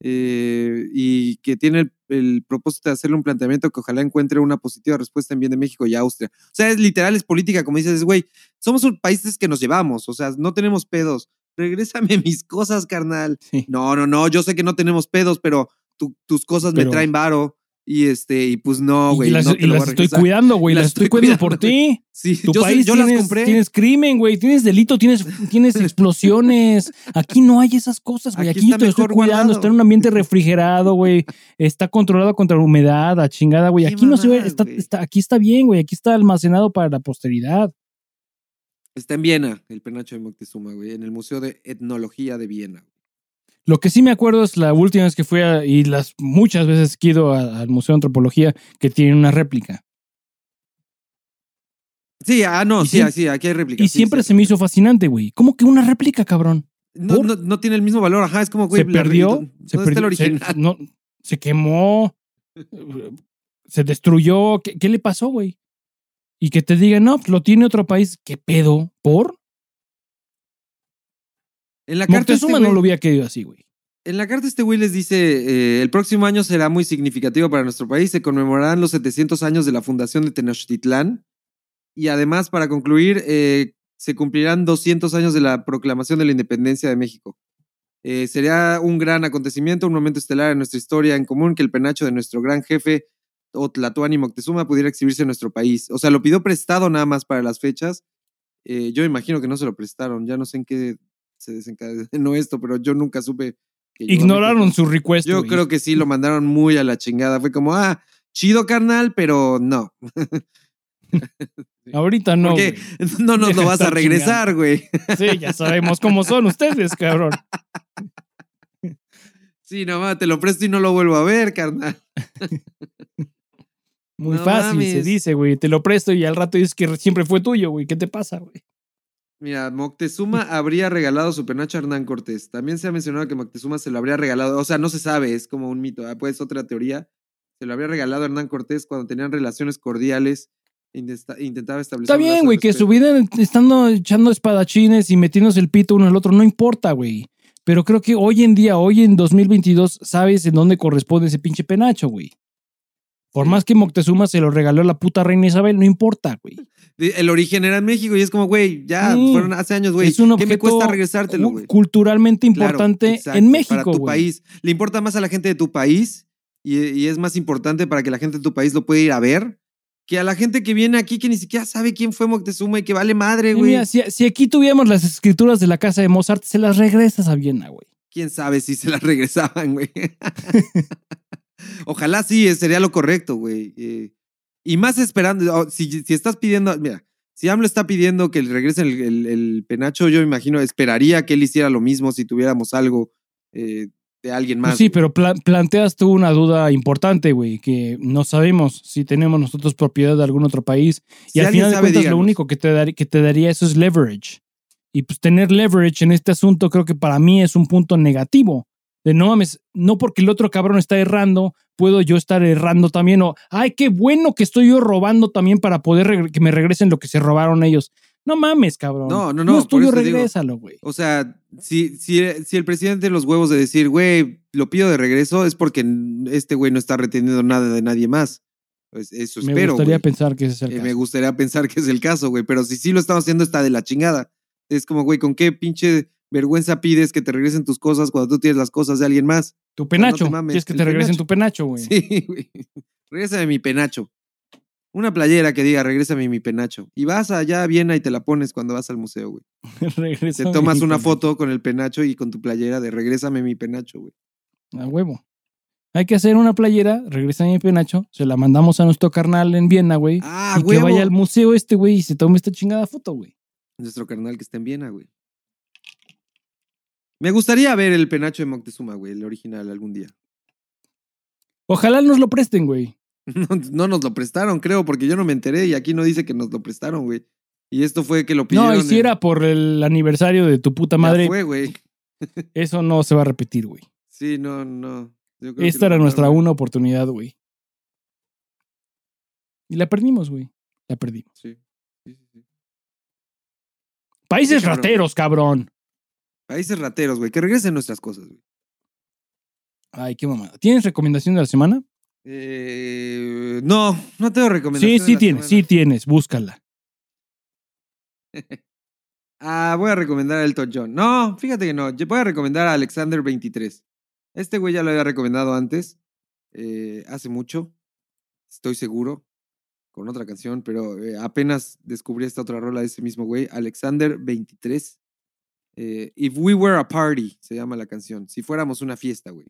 Eh, y que tiene el, el propósito de hacerle un planteamiento que ojalá encuentre una positiva respuesta en bien de México y Austria. O sea, es literal, es política, como dices, güey, somos un países que nos llevamos, o sea, no tenemos pedos. Regrésame mis cosas, carnal. Sí. No, no, no, yo sé que no tenemos pedos, pero tu- tus cosas Pero- me traen varo. Y este, y pues no, güey. y las, no te y lo las estoy cuidando, güey. Las Las, estoy cuidando por ti. Sí, Tu yo, sé- país yo tienes, las compré. tienes crimen, güey. Tienes delito, tienes, tienes explosiones. Aquí no hay esas cosas, güey. Aquí Aquí, te lo estoy cuidando. guardado. Está en un ambiente refrigerado, güey. Está controlado contra la humedad, a chingada, güey. Aquí no se ve. está- aquí está bien, güey. Aquí está almacenado para la posteridad. Está en Viena, el penacho de Moctezuma, güey, en el Museo de Etnología de Viena. Lo que sí me acuerdo es la última vez que fui a, y las muchas veces que he ido al Museo de Antropología que tiene una réplica. Sí, ah, no, sí, sí, aquí hay réplicas. Y sí, siempre sí. se me hizo fascinante, güey. ¿Cómo que una réplica, cabrón? No, no, no tiene el mismo valor, ajá, es como, güey, se perdió, ¿dónde se, está el perdió se- original? no, se quemó, se destruyó. ¿Qué, qué le pasó, güey? Y que te digan, no, pues lo tiene otro país. ¿Qué pedo? ¿Por? En la carta este Moctezuma no güey- lo hubiera querido así, güey. En la carta este güey les dice, eh, el próximo año será muy significativo para nuestro país, se conmemorarán los 700 años de la fundación de Tenochtitlán y además, para concluir, eh, se cumplirán 200 años de la proclamación de la independencia de México. Eh, sería un gran acontecimiento, un momento estelar en nuestra historia en común que el penacho de nuestro gran jefe Otlatuani Moctezuma pudiera exhibirse en nuestro país. O sea, lo pidió prestado nada más para las fechas. Yo imagino que no se lo prestaron, ya no sé en qué se desencadenó esto, pero yo nunca supe que Ignoraron su request. Yo creo que sí, lo mandaron muy a la chingada. Fue como, ah, chido carnal, pero no. Ahorita no. Porque no nos Deja lo vas a regresar, güey. Sí, ya sabemos cómo son ustedes, cabrón. Sí, nomás te lo presto y no lo vuelvo a ver, carnal. Muy No fácil se dice, güey. Te lo presto y al rato dices que siempre fue tuyo, güey. ¿Qué te pasa, güey? Mira, Moctezuma habría regalado su penacho a Hernán Cortés. También se ha mencionado que Moctezuma se lo habría regalado, o sea, no se sabe, es como un mito. Ah, pues otra teoría. Se lo habría regalado a Hernán Cortés cuando tenían relaciones cordiales. e Intentaba establecer. Está bien, güey, que su vida estando echando espadachines y metiéndose el pito uno al otro no importa, güey. Pero creo que hoy en día, hoy en 2022, sabes en dónde corresponde ese pinche penacho, güey. Por más que Moctezuma se lo regaló a la puta reina Isabel, no importa, güey. El origen era en México y es como, güey, ya Sí. fueron hace años, güey. es un ¿Qué me objeto cuesta regresártelo, güey? culturalmente Claro, importante exacto, en México, Para tu güey. país. Le importa más a la gente de tu país y, y es más importante para que la gente de tu país lo pueda ir a ver que a la gente que viene aquí que ni siquiera sabe quién fue Moctezuma y que vale madre, güey. mira, si, si aquí tuviéramos las escrituras de la casa de Mozart, se las regresas a Viena, güey. Quién sabe si se las regresaban, güey. Ojalá sí, eh, sería lo correcto, güey. Eh, y más esperando, oh, si, si estás pidiendo, mira, si AMLO está pidiendo que le regresen el, el- el penacho, yo imagino, esperaría que él hiciera lo mismo si tuviéramos algo eh, de alguien más. Pues sí, güey. pero pla- planteas tú una duda importante, güey, que no sabemos si tenemos nosotros propiedad de algún otro país. Si Y al final de sabe, cuentas, lo único que te, dar- que te daría eso es leverage. Y pues tener leverage en este asunto creo que para mí es un punto negativo. De no mames, no porque el otro cabrón está errando, puedo yo estar errando también. O, ay, qué bueno que estoy yo robando también para poder que me regresen lo que se robaron ellos. No mames, cabrón. No, no, No no, es tuyo, regrésalo, güey. O sea, si, si, si el presidente de los huevos de decir, güey, lo pido de regreso, es porque este güey no está reteniendo nada de nadie más. Pues eso Me espero. gustaría güey. pensar que ese es el Eh, caso. me gustaría pensar que es el caso, güey. Pero si sí lo estamos haciendo, está de la chingada. Es como, güey, ¿con qué pinche vergüenza pides que te regresen tus cosas cuando tú tienes las cosas de alguien más? Tu penacho. no Quieres que te regresen penacho. tu penacho, güey. Sí, güey. Regrésame mi penacho. Una playera que diga, regrésame mi penacho. Y vas allá a Viena y te la pones cuando vas al museo, güey. Te tomas una foto con el penacho y con tu playera de regrésame mi penacho, güey. A huevo. Hay que hacer una playera, regresa mi penacho, se la mandamos a nuestro carnal en Viena, güey. Ah, y que huevo. vaya al museo este, güey, y se tome esta chingada foto, güey. Nuestro carnal que está en Viena, güey. Me gustaría ver el penacho de Moctezuma, güey, el original algún día. Ojalá nos lo presten, güey. No, no nos lo prestaron, creo, porque yo no me enteré y aquí no dice que nos lo prestaron, güey. Y esto fue que lo pidieron. No, y si en- era por el aniversario de tu puta Ya madre, fue, güey. eso no se va a repetir, güey. Sí, no, no. Yo creo que Esta era nuestra una oportunidad, güey. Y la perdimos, güey. La perdimos. Sí. sí, sí, sí. Países Sí, cabrón. rateros, cabrón. Países rateros, güey. Que regresen nuestras cosas, güey. Ay, qué mamada. ¿Tienes recomendación de la semana? Eh, no, no tengo Sí, recomendación. sí tienes, sí tienes. Búscala. Ah, voy a recomendar a Elton John. No, fíjate que no. Yo voy a recomendar a Alexander 23. Este güey ya lo había recomendado antes. eh, hace mucho. Estoy seguro. Con otra canción, pero eh, apenas descubrí esta otra rola de ese mismo güey. Alexander 23. Eh, If We Were a Party, se llama la canción. Si fuéramos una fiesta, güey.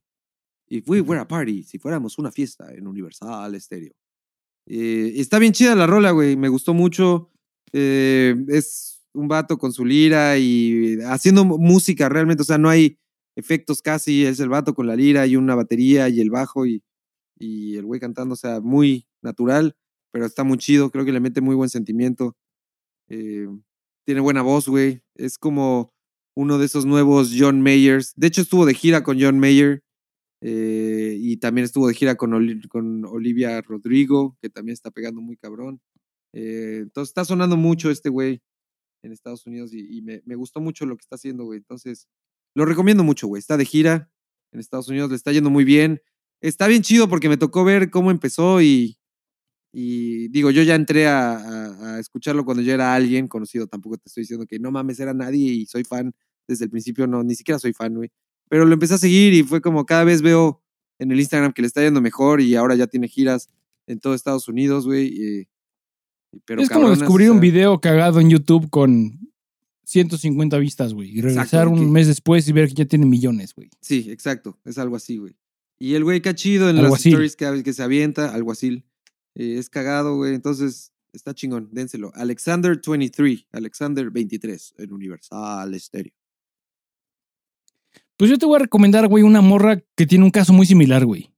If We Were a Party, si fuéramos una fiesta en Universal Stereo. Eh, está bien chida la rola, güey. Me gustó mucho. Eh, es un vato con su lira y haciendo música realmente. O sea, no hay efectos casi. Es el vato con la lira y una batería y el bajo y, y el güey cantando. O sea, muy natural, pero está muy chido. Creo que le mete muy buen sentimiento. Eh, tiene buena voz, güey. Es como uno de esos nuevos John Mayers. De hecho, estuvo de gira con John Mayer. eh, y también estuvo de gira con, Oli- con Olivia Rodrigo, que también está pegando muy cabrón. Eh, entonces está sonando mucho este güey en Estados Unidos y, y me, me gustó mucho lo que está haciendo, güey. Entonces, lo recomiendo mucho, güey. Está de gira en Estados Unidos, le está yendo muy bien. Está bien chido porque me tocó ver cómo empezó y, y digo, yo ya entré a, a- a escucharlo cuando yo era alguien conocido. Tampoco te estoy diciendo que no mames, era nadie y soy fan desde el principio. No, ni siquiera soy fan, güey. Pero lo empecé a seguir y fue como cada vez veo en el Instagram que le está yendo mejor y ahora ya tiene giras en todo Estados Unidos, güey. y- pero es como descubrir o un video cagado en YouTube con 150 vistas, güey. Y regresar Exacto, un que- mes después y ver que ya tiene millones, güey. Sí, exacto. Es algo así, güey. Y el güey chido en Alguacil. las stories que, que se avienta, alguacil. Eh, es cagado, güey. Entonces, está chingón. Dénselo. Alexander 23. Alexander 23 en Universal Stereo. Pues yo te voy a recomendar, güey, una morra que tiene un caso muy similar, güey.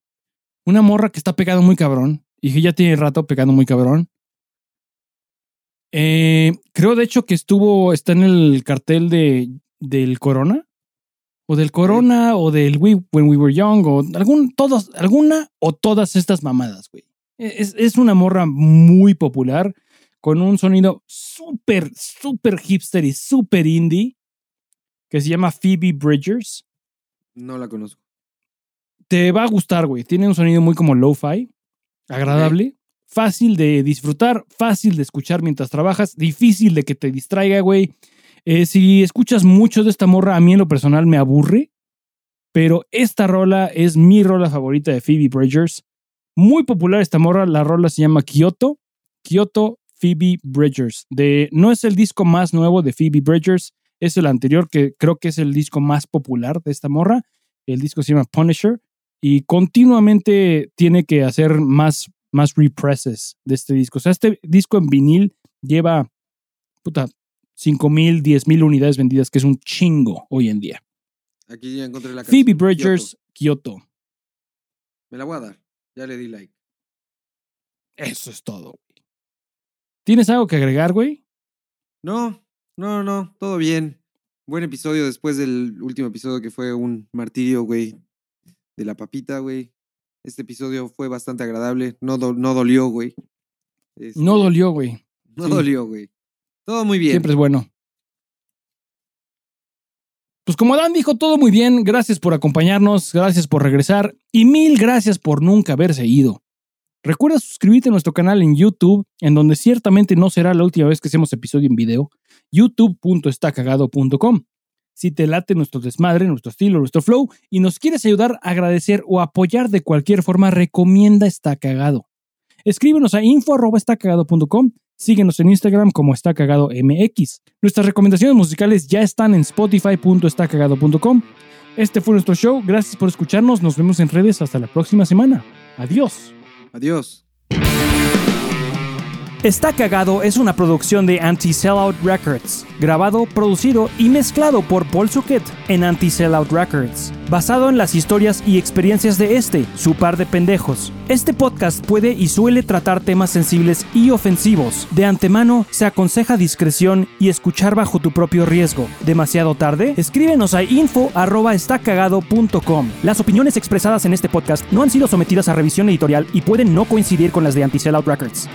Una morra que está pegando muy cabrón y que ya tiene rato pegando muy cabrón. Eh, creo, de hecho, que estuvo, está en el cartel de, del Corona. O del Corona, o del We, When We Were Young, o algún, todos, alguna o todas estas mamadas, güey. Es, es una morra muy popular, con un sonido súper, súper hipster y súper indie, que se llama Phoebe Bridgers No la conozco. te va a gustar, güey. Tiene un sonido muy como lo-fi, agradable, fácil de disfrutar, fácil de escuchar mientras trabajas, difícil de que te distraiga, güey. Eh, si escuchas mucho de esta morra, a mí en lo personal me aburre, pero esta rola es mi rola favorita de Phoebe Bridgers. Muy popular esta morra, la rola se llama Kyoto, Kyoto Phoebe Bridgers. De, no es el disco más nuevo de Phoebe Bridgers, es el anterior que creo que es el disco más popular de esta morra. El disco se llama Punisher y continuamente tiene que hacer más, más represses de este disco. O sea, este disco en vinil lleva, puta, 5 mil, 10 mil unidades vendidas, que es un chingo hoy en día. Aquí ya encontré la Phoebe canción. Bridgers, Kyoto. Kyoto. Me la voy a dar. Ya le di like. Eso es todo, güey. ¿Tienes algo que agregar, güey? No, no, no. Todo bien. Buen episodio después del último episodio que fue un martirio, güey. de la papita, güey. Este episodio fue bastante agradable. No, do- no dolió, güey. Este, No dolió, güey. No sí. dolió, güey. Todo muy bien. Siempre es bueno. Pues como Dan dijo, todo muy bien. Gracias por acompañarnos, gracias por regresar y mil gracias por nunca haberse ido. Recuerda suscribirte a nuestro canal en YouTube, en donde ciertamente no será la última vez que hacemos episodio en video, youtube.estacagado.com. Si te late nuestro desmadre, nuestro estilo, nuestro flow y nos quieres ayudar, agradecer o apoyar de cualquier forma, recomienda Está Cagado. Escríbenos a info.estacagado.com Síguenos en Instagram como Está Cagado MX. Nuestras recomendaciones musicales ya están en spotify.estacagado.com. Este fue nuestro show. Gracias por escucharnos. Nos vemos en redes hasta la próxima semana. Adiós. Adiós. Está Cagado es una producción de Anti-Sellout Records, grabado, producido y mezclado por Paul Suquet en Anti-Sellout Records, basado en las historias y experiencias de este, su par de pendejos. Este podcast puede y suele tratar temas sensibles y ofensivos. De antemano, se aconseja discreción y escuchar bajo tu propio riesgo. ¿Demasiado tarde? Escríbenos a info.estacagado.com. Las opiniones expresadas en este podcast no han sido sometidas a revisión editorial y pueden no coincidir con las de Anti-Sellout Records.